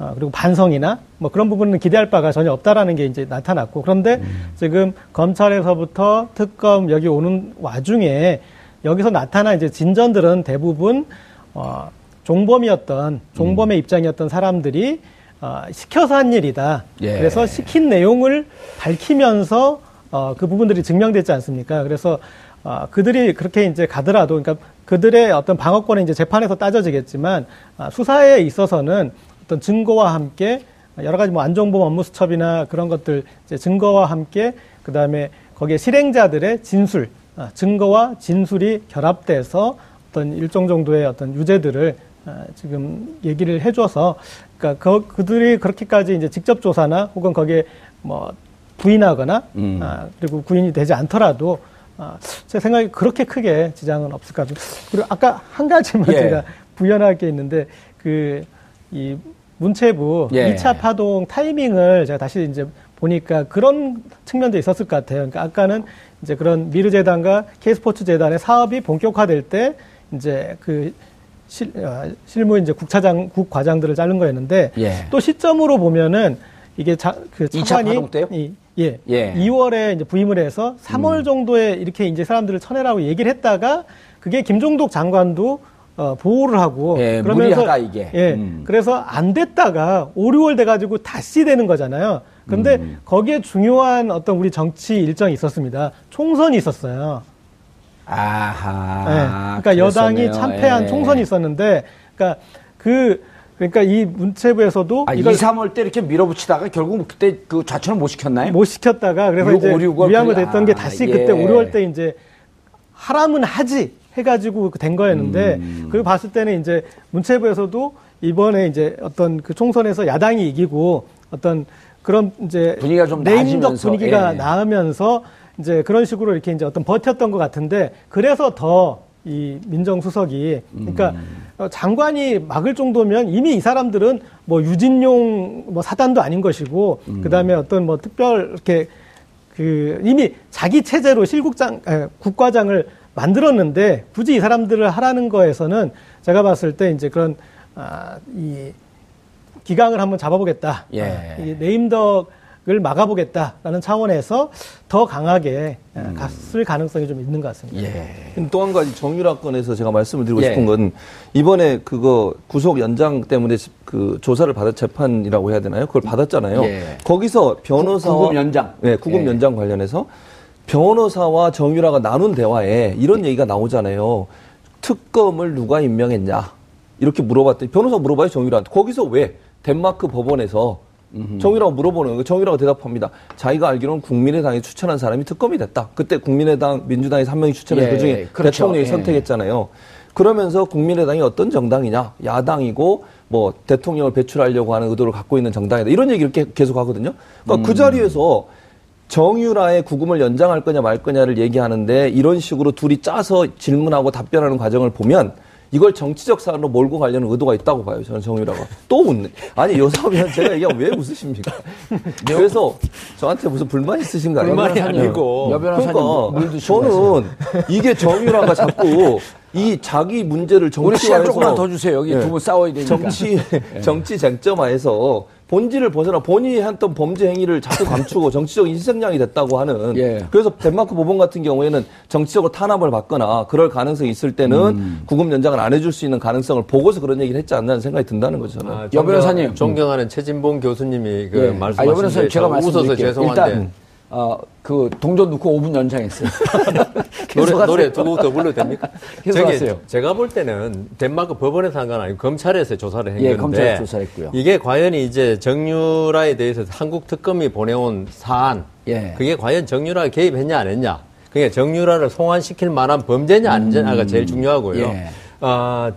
Speaker 6: 어, 그리고 반성이나 뭐 그런 부분은 기대할 바가 전혀 없다라는 게 이제 나타났고 그런데 지금 검찰에서부터 특검 여기 오는 와중에 여기서 나타난 이제 진전들은 대부분 어, 종범이었던 종범의 입장이었던 사람들이 어, 시켜서 한 일이다.
Speaker 4: 예.
Speaker 6: 그래서 시킨 내용을 밝히면서 어, 그 부분들이 증명됐지 않습니까? 그래서 어, 그들이 그렇게 이제 가더라도, 그러니까 그들의 어떤 방어권은 이제 재판에서 따져지겠지만 아, 수사에 있어서는 어떤 증거와 함께 여러 가지 뭐 안종범 업무수첩이나 그런 것들 이제 증거와 함께 그 다음에 거기에 실행자들의 진술, 아, 증거와 진술이 결합돼서 어떤 일정 정도의 어떤 유죄들을 아, 지금 얘기를 해줘서 그러니까 그, 그들이 그렇게까지 이제 직접 조사나 혹은 거기에 뭐 부인하거나
Speaker 4: 음.
Speaker 6: 아, 그리고 구인이 되지 않더라도 아, 제 생각에 그렇게 크게 지장은 없을 것 같아요. 그리고 아까 한 가지만
Speaker 4: 예.
Speaker 6: 제가 부연할 게 있는데 그 이 문체부
Speaker 4: 예.
Speaker 6: 2차 파동 타이밍을 제가 다시 이제 보니까 그런 측면도 있었을 것 같아요. 그러니까 아까는 이제 그런 미르 재단과 K스포츠 재단의 사업이 본격화될 때 이제 그 실, 어, 실무 이제 국차장 국 과장들을 자른 거였는데
Speaker 4: 예.
Speaker 6: 또 시점으로 보면은 이게 자, 그
Speaker 4: 2차
Speaker 6: 차관이? 이, 예,
Speaker 4: 예. 음.
Speaker 6: 2월에 이제 부임을 해서 3월 정도에 이렇게 이제 사람들을 쳐내라고 얘기를 했다가 그게 김종독 장관도 어, 보호를 하고
Speaker 4: 예, 무리하다, 이게.
Speaker 6: 예,
Speaker 4: 음.
Speaker 6: 그래서 안 됐다가 5, 6월 돼가지고 다시 되는 거잖아요. 근데
Speaker 4: 음.
Speaker 6: 거기에 중요한 어떤 우리 정치 일정이 있었습니다. 총선이 있었어요.
Speaker 4: 아하.
Speaker 6: 예. 그러니까 여당이
Speaker 4: 그랬었네요.
Speaker 6: 참패한
Speaker 4: 예.
Speaker 6: 총선이 있었는데, 그러니까 그 그러니까 이 문체부에서도
Speaker 4: 아, 2,
Speaker 6: 이걸
Speaker 4: 3월 때 이렇게 밀어붙이다가 결국 그때 그 좌천을 못 시켰나요?
Speaker 6: 못 시켰다가 그래서
Speaker 4: 6,
Speaker 6: 이제
Speaker 4: 5, 6월
Speaker 6: 위안부
Speaker 4: 그-
Speaker 6: 됐던 게
Speaker 4: 아,
Speaker 6: 다시
Speaker 4: 예.
Speaker 6: 그때 5, 6월 때 이제 하라면 하지 해가지고 된 거였는데
Speaker 4: 음.
Speaker 6: 그걸 봤을 때는 이제 문체부에서도 이번에 이제 어떤 그 총선에서 야당이 이기고 어떤 그런 이제
Speaker 4: 분위기가 좀 나아지면서,
Speaker 6: 분위기가
Speaker 4: 예.
Speaker 6: 나으면서 이제 그런 식으로 이렇게 이제 어떤 버텼던 것 같은데 그래서 더 이 민정수석이 그러니까
Speaker 4: 음.
Speaker 6: 어, 장관이 막을 정도면 이미 이 사람들은 뭐 유진용 뭐 사단도 아닌 것이고
Speaker 4: 음.
Speaker 6: 그다음에 어떤 뭐 특별 이렇게 그 이미 자기 체제로 실국장 에, 국과장을 만들었는데 굳이 이 사람들을 하라는 거에서는 제가 봤을 때 이제 그런 아, 이 기강을 한번 잡아보겠다.
Speaker 4: 예.
Speaker 6: 아, 이 네임덕을 막아보겠다라는 차원에서 더 강하게 아, 갔을 가능성이 좀 있는 것 같습니다.
Speaker 4: 음. 예.
Speaker 8: 또 한 가지 정유라 건에서 제가 말씀을 드리고
Speaker 4: 예.
Speaker 8: 싶은 건 이번에 그거 구속 연장 때문에 그 조사를 받은 재판이라고 해야 되나요? 그걸 받았잖아요.
Speaker 4: 예.
Speaker 8: 거기서 변호사와
Speaker 4: 구금 연장.
Speaker 8: 네, 구금
Speaker 4: 예.
Speaker 8: 연장 관련해서 변호사와 정유라가 나눈 대화에 이런 얘기가 나오잖아요. 특검을 누가 임명했냐? 이렇게 물어봤더니 변호사 물어봐요 정유라한테. 거기서 왜 덴마크 법원에서 정유라가 물어보는 거예요. 정유라가 대답합니다. 자기가 알기로는 국민의당이 추천한 사람이 특검이 됐다. 그때 국민의당, 민주당에서 한 명이 추천해서
Speaker 4: 예,
Speaker 8: 그중에
Speaker 4: 그렇죠.
Speaker 8: 대통령이
Speaker 4: 예.
Speaker 8: 선택했잖아요. 그러면서 국민의당이 어떤 정당이냐? 야당이고 뭐 대통령을 배출하려고 하는 의도를 갖고 있는 정당이다. 이런 얘기를 계속 하거든요. 그러니까 그 자리에서 정유라의 구금을 연장할 거냐 말 거냐를 얘기하는데 이런 식으로 둘이 짜서 질문하고 답변하는 과정을 보면 이걸 정치적 사안으로 몰고 가려는 의도가 있다고 봐요. 저는 정유라가. 또 웃네. 아니, 여사면 제가 얘기하면 왜 웃으십니까? 그래서 저한테 무슨 불만 있으신 가요?
Speaker 7: 불만이
Speaker 8: 네.
Speaker 7: 아니고.
Speaker 4: 여 변호사님
Speaker 8: 그러니까 저는 이게 정유라가 자꾸 이 자기 문제를
Speaker 4: 우리 시간
Speaker 8: 정치화해서
Speaker 4: 조금만 더 주세요. 여기
Speaker 8: 예.
Speaker 4: 두분 싸워야 되니까.
Speaker 8: 정치 정치 쟁점화해서 본질을 벗어나 본인이 했던 범죄 행위를 자꾸 감추고 정치적 희생양이 됐다고 하는
Speaker 4: 예.
Speaker 8: 그래서 덴마크 법원 같은 경우에는 정치적으로 탄압을 받거나 그럴 가능성이 있을 때는
Speaker 4: 음.
Speaker 8: 구금 연장을 안 해줄 수 있는 가능성을 보고서 그런 얘기를 했지 않나 는 생각이 든다는 거죠. 저는.
Speaker 4: 여 변호사님.
Speaker 7: 존경하는 최진봉 교수님이 그
Speaker 4: 예.
Speaker 7: 말씀하신
Speaker 4: 아, 여 변호사님,
Speaker 7: 데
Speaker 4: 제가
Speaker 7: 웃어서. 죄송한데
Speaker 4: 일단, 어, 그 동전 넣고 5분 연장했어요.
Speaker 7: 노래,
Speaker 4: 계속하세요.
Speaker 7: 노래 두 곡 더 불러도 됩니까?
Speaker 4: 계속
Speaker 7: 저기
Speaker 4: 하세요.
Speaker 7: 제가 볼 때는 덴마크 법원에서 한 건 아니고 검찰에서 조사를 한
Speaker 4: 예,
Speaker 7: 건데
Speaker 4: 검찰 조사했고요.
Speaker 7: 이게 과연 이제 정유라에 대해서 한국 특검이 보내온 사안
Speaker 4: 예.
Speaker 7: 그게 과연 정유라가 개입했냐 안 했냐 그게 정유라를 송환시킬 만한 범죄냐 아니냐가 제일 중요하고요.
Speaker 4: 예.
Speaker 7: 아,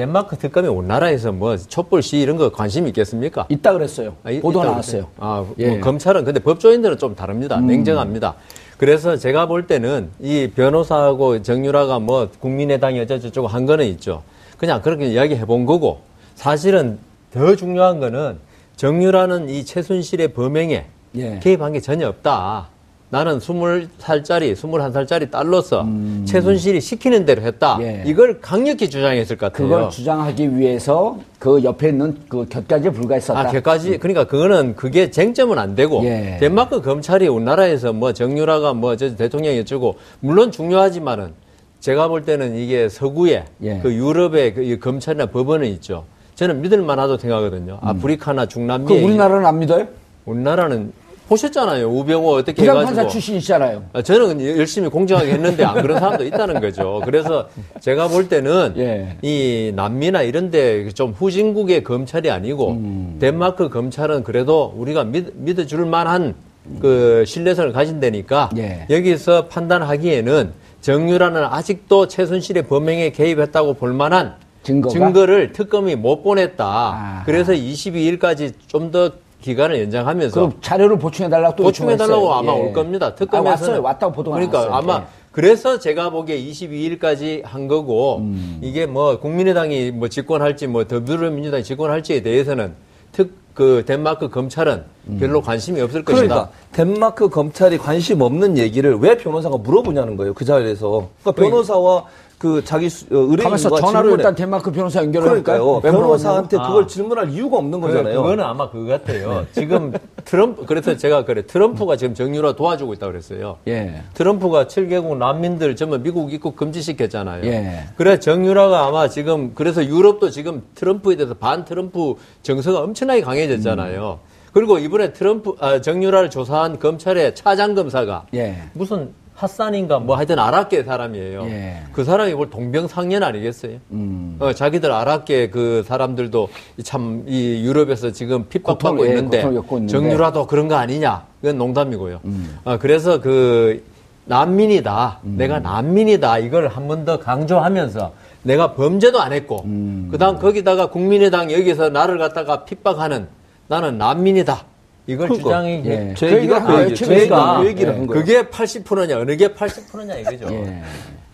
Speaker 7: 덴마크 특검이 우리나라에서 뭐 촛불 시위 이런 거 관심 있겠습니까?
Speaker 4: 있다 그랬어요.
Speaker 7: 아, 이-
Speaker 4: 보도 나왔어요.
Speaker 7: 아,
Speaker 4: 예. 음.
Speaker 7: 뭐 검찰은 근데 법조인들은 좀 다릅니다. 냉정합니다. 그래서 제가 볼 때는 이 변호사하고 정유라가 뭐 국민의당이 어쩌고저쩌고 한 거는 있죠. 그냥 그렇게 이야기해 본 거고 사실은 더 중요한 거는 정유라는 이 최순실의 범행에
Speaker 4: 예.
Speaker 7: 개입한 게 전혀 없다. 나는 20살짜리, 21살짜리 딸로서 최순실이 시키는 대로 했다.
Speaker 4: 음. 예.
Speaker 7: 이걸 강력히 주장했을 것 같아요.
Speaker 4: 그걸 주장하기 위해서 그 옆에 있는 그 곁까지 불과했었다.
Speaker 7: 아, 걔까지 그러니까 그거는 그게 쟁점은 안 되고
Speaker 4: 예.
Speaker 7: 덴마크 검찰이 우리나라에서 뭐 정유라가 뭐 저 대통령이 어쩌고 물론 중요하지만은 제가 볼 때는 이게 서구의
Speaker 4: 예.
Speaker 7: 그 유럽의 그이 검찰이나 법원은 있죠. 저는 믿을 만하다고 생각하거든요. 아프리카나 중남미
Speaker 4: 그 우리나라는 안 믿어요?
Speaker 7: 우리나라는 보셨잖아요. 우병우 어떻게
Speaker 4: 부장판사
Speaker 7: 해가지고
Speaker 4: 출신이시잖아요.
Speaker 7: 아, 저는 열심히 공정하게 했는데 안 그런 사람도 있다는 거죠. 그래서 제가 볼 때는
Speaker 4: 예.
Speaker 7: 이 남미나 이런데 좀 후진국의 검찰이 아니고
Speaker 4: 음.
Speaker 7: 덴마크 검찰은 그래도 우리가 믿, 믿어줄 만한 그 신뢰성을 가진다니까
Speaker 4: 예.
Speaker 7: 여기서 판단하기에는 정유라는 아직도 최순실의 범행에 개입했다고 볼 만한
Speaker 4: 증거가?
Speaker 7: 를 특검이 못 보냈다.
Speaker 4: 아.
Speaker 7: 그래서 22일까지 좀더 기간을 연장하면서
Speaker 4: 그럼 자료를 보충해 달라고 또
Speaker 7: 보충해 달라고
Speaker 4: 요청했어요.
Speaker 7: 아마
Speaker 4: 예.
Speaker 7: 올 겁니다.
Speaker 4: 아,
Speaker 7: 특검에서는
Speaker 4: 왔어요. 왔다고 보도가
Speaker 7: 그러니까
Speaker 4: 나왔어요.
Speaker 7: 아마
Speaker 4: 예.
Speaker 7: 그래서 제가 보기에 22일까지 한 거고
Speaker 4: 음.
Speaker 7: 이게 뭐 국민의당이 뭐 집권할지 뭐 더불어민주당이 집권할지에 대해서는 특 그 덴마크 검찰은
Speaker 4: 음.
Speaker 7: 별로 관심이 없을 것이다.
Speaker 8: 그러니까 덴마크 검찰이 관심 없는 얘기를 왜 변호사가 물어보냐는 거예요. 그 자리에서. 그러니까 변호사와 그 자기 수- 어, 의뢰인과
Speaker 4: 전화로 일단 덴마크 변호사 연결을
Speaker 8: 그러니까요.
Speaker 4: 할까요? 왜
Speaker 8: 변호사한테
Speaker 7: 아.
Speaker 8: 그걸 질문할 이유가 없는 거잖아요.
Speaker 7: 그거는 아마 그거 같아요. 지금 트럼프 그래서 제가 그래 트럼프가 지금 정유라 도와주고 있다고 그랬어요.
Speaker 4: 예.
Speaker 7: 트럼프가 7개국 난민들 전부 미국 입국 금지시켰잖아요.
Speaker 4: 예.
Speaker 7: 그래 정유라가 아마 지금 그래서 유럽도 지금 트럼프에 대해서 반 트럼프 정서가 엄청나게 강해졌잖아요.
Speaker 4: 음.
Speaker 7: 그리고 이번에 트럼프 아, 정유라를 조사한 검찰의 차장 검사가
Speaker 4: 예.
Speaker 7: 무슨 핫산인가 뭐 하여튼 아랍계 사람이에요.
Speaker 4: 예.
Speaker 7: 그 사람이 뭘 동병상련 아니겠어요?
Speaker 4: 음.
Speaker 7: 어, 자기들 아랍계 그 사람들도 참 이 유럽에서 지금 핍박받고
Speaker 4: 고통을, 예,
Speaker 7: 있는데
Speaker 4: 있는데.
Speaker 7: 정유라도 그런 거 아니냐? 그건 농담이고요.
Speaker 4: 음.
Speaker 7: 어, 그래서 그 난민이다. 내가 난민이다. 이걸 한 번 더 강조하면서 내가 범죄도 안 했고
Speaker 4: 음.
Speaker 7: 그다음 거기다가 국민의당 여기서 나를 갖다가 핍박하는 나는 난민이다. 이걸
Speaker 8: 그러니까.
Speaker 7: 주장이
Speaker 4: 예. 제그그한
Speaker 8: 얘기,
Speaker 4: 최근에.
Speaker 8: 그 얘기를
Speaker 4: 예.
Speaker 8: 한 거예요.
Speaker 7: 그게 80%냐 어느 게 80%냐 이거죠.
Speaker 4: 예.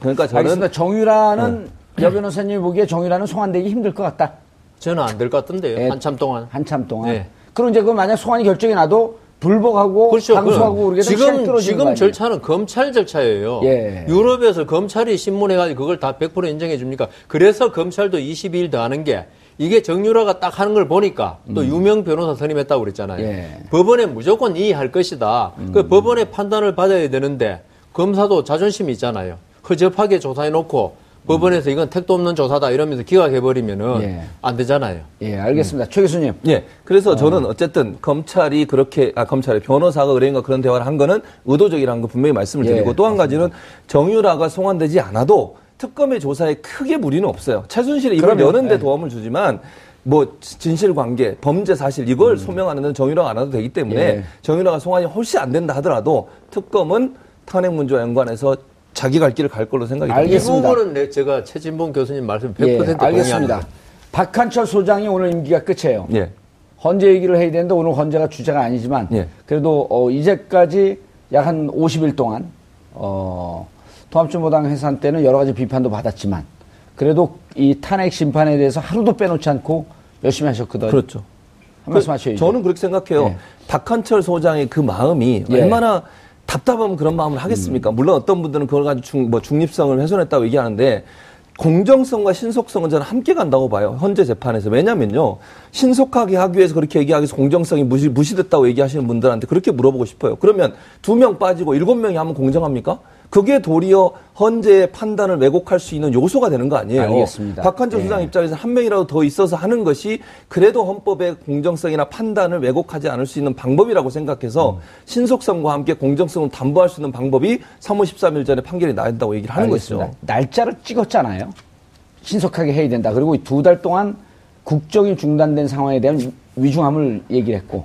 Speaker 8: 그러니까 저는
Speaker 4: 알겠습니다. 정유라는 여 변호사님이 보기에 정유라는 송환되기 힘들 것 같다.
Speaker 7: 저는 안 될 것 같던데요.
Speaker 4: 예.
Speaker 7: 한참 동안.
Speaker 4: 한참 동안.
Speaker 7: 네.
Speaker 4: 그럼 이제 그 만약 송환이 결정이 나도 불복하고
Speaker 7: 그렇죠.
Speaker 4: 되면 시간이
Speaker 7: 지금 지금? 절차는 검찰 절차예요.
Speaker 4: 예.
Speaker 7: 유럽에서 검찰이 신문해가지고 그걸 다 100% 인정해 줍니까? 그래서 검찰도 22일 더 하는 게 이게 정유라가 딱 하는 걸 보니까 또 유명 변호사 선임했다고 그랬잖아요.
Speaker 4: 음. 예. 음.
Speaker 7: 법원에 무조건 이의할 것이다. 그 법원의 판단을 받아야 되는데 검사도 자존심이 있잖아요. 허접하게 조사해 놓고 법원에서 이건 택도 없는 조사다 이러면서 기각해버리면은
Speaker 4: 예.
Speaker 7: 안 되잖아요.
Speaker 4: 예, 알겠습니다. 최 교수님.
Speaker 8: 예. 그래서 저는 어쨌든 검찰이 그렇게, 아, 검찰이 변호사가 의뢰인과 그런 대화를 한 거는 의도적이라는 거 분명히 말씀을
Speaker 4: 예,
Speaker 8: 드리고 또한 가지는 정유라가 송환되지 않아도 특검의 조사에 크게 무리는 없어요. 최순실이 이걸. 여는데
Speaker 4: 예.
Speaker 8: 도움을 주지만 뭐 진실 관계, 범죄 사실 이걸 소명하는 데는 정유라가 안 와도 되기 때문에
Speaker 4: 음. 예.
Speaker 8: 정유라가 송환이 훨씬 안 된다 하더라도 특검은 탄핵 문제와 연관해서 자기 갈 길을 갈 걸로 생각이.
Speaker 4: 알겠습니다.
Speaker 7: 이 부분은 내- 제가 최진봉 교수님 말씀 100%
Speaker 4: 예. 알겠습니다. 박한철 소장이 오늘 임기가 끝이에요.
Speaker 8: 예.
Speaker 4: 헌재 얘기를 해야 되는데 오늘 헌재가 주제가 아니지만
Speaker 8: 예.
Speaker 4: 그래도 어, 이제까지 약 한 50일 동안 어, 통합진보당 해산 때는 여러 가지 비판도 받았지만 그래도 이 탄핵 심판에 대해서 하루도 빼놓지 않고 열심히 하셨거든요.
Speaker 8: 그렇죠.
Speaker 4: 한 말씀 하셔야죠.
Speaker 8: 저는 그렇게 생각해요.
Speaker 4: 예.
Speaker 8: 박한철 소장의 그 마음이
Speaker 4: 예.
Speaker 8: 얼마나 답답하면 그런 마음을 하겠습니까?
Speaker 4: 음.
Speaker 8: 물론 어떤 분들은 그걸 가지고 중, 뭐 중립성을 훼손했다고 얘기하는데 공정성과 신속성은 저는 함께 간다고 봐요. 현재 재판에서. 왜냐면요. 신속하게 하기 위해서 그렇게 얘기하기 위해서 공정성이 무시, 무시됐다고 얘기하시는 분들한테 그렇게 물어보고 싶어요. 그러면 두 명 빠지고 일곱 명이 하면 공정합니까? 그게 도리어 헌재의 판단을 왜곡할 수 있는 요소가 되는 거 아니에요.
Speaker 4: 알겠습니다.
Speaker 8: 박한철
Speaker 4: 예.
Speaker 8: 수장 입장에서 한 명이라도 더 있어서 하는 것이 그래도 헌법의 공정성이나 판단을 왜곡하지 않을 수 있는 방법이라고 생각해서
Speaker 4: 음.
Speaker 8: 신속성과 함께 공정성을 담보할 수 있는 방법이 3월 13일 전에 판결이 나야 된다고 얘기를 하는
Speaker 4: 알겠습니다.
Speaker 8: 것이죠.
Speaker 4: 날짜를 찍었잖아요. 신속하게 해야 된다. 그리고 두 달 동안 국정이 중단된 상황에 대한 위중함을 얘기를 했고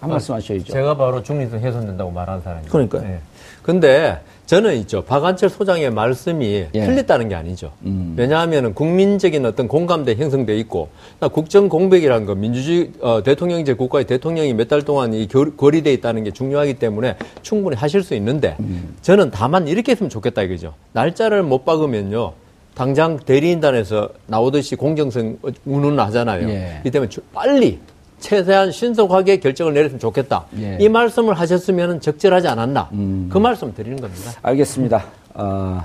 Speaker 4: 한 말씀 하셔야죠.
Speaker 7: 제가 바로 중립성 훼손된다고 말한 사람이에요.
Speaker 8: 그러니까요.
Speaker 7: 예. 근데 저는 있죠. 박한철 소장의 말씀이
Speaker 4: 예.
Speaker 7: 틀렸다는 게 아니죠.
Speaker 4: 음.
Speaker 7: 왜냐하면 국민적인 어떤 공감대 형성돼 있고 나 국정 공백이라는 거 민주주의 어, 대통령제 국가의 대통령이 몇 달 동안 이 결- 거리돼 있다는 게 중요하기 때문에 충분히 하실 수 있는데
Speaker 4: 음.
Speaker 7: 저는 다만 이렇게 했으면 좋겠다 이거죠. 날짜를 못 박으면요. 당장 대리인단에서 나오듯이 공정성 운운하잖아요.
Speaker 4: 예.
Speaker 7: 이 때문에 주- 빨리 최대한 신속하게 결정을 내렸으면 좋겠다.
Speaker 4: 예. 음.
Speaker 7: 이 말씀을 하셨으면 적절하지 않았나. 그 말씀 드리는 겁니다.
Speaker 4: 알겠습니다. 어,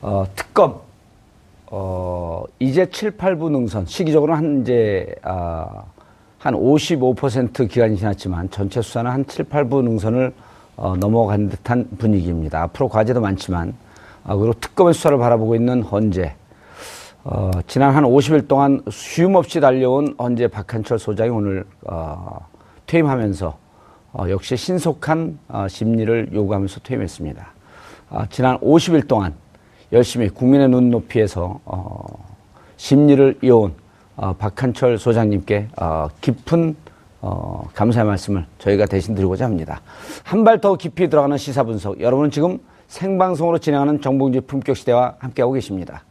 Speaker 4: 어, 특검 어, 이제 7, 8부 능선 시기적으로는 한 이제 아, 한 55% 기간이 지났지만 전체 수사는 한 7, 8부 능선을 어, 넘어간 듯한 분위기입니다. 앞으로 과제도 많지만 아, 그리고 특검의 수사를 바라보고 있는 헌재 어, 지난 한 50일 동안 쉼 없이 달려온 헌재 박한철 소장이 오늘 어, 퇴임하면서 어, 역시 신속한 어, 심리를 요구하면서 퇴임했습니다. 아, 지난 50일 동안 열심히 국민의 눈높이에서 어, 심리를 이어온 어, 박한철 소장님께 어, 깊은 어, 감사의 말씀을 저희가 대신 드리고자 합니다. 한 발 더 깊이 들어가는 시사 분석. 여러분은 지금 생방송으로 진행하는 정봉주 품격 시대와 함께하고 계십니다.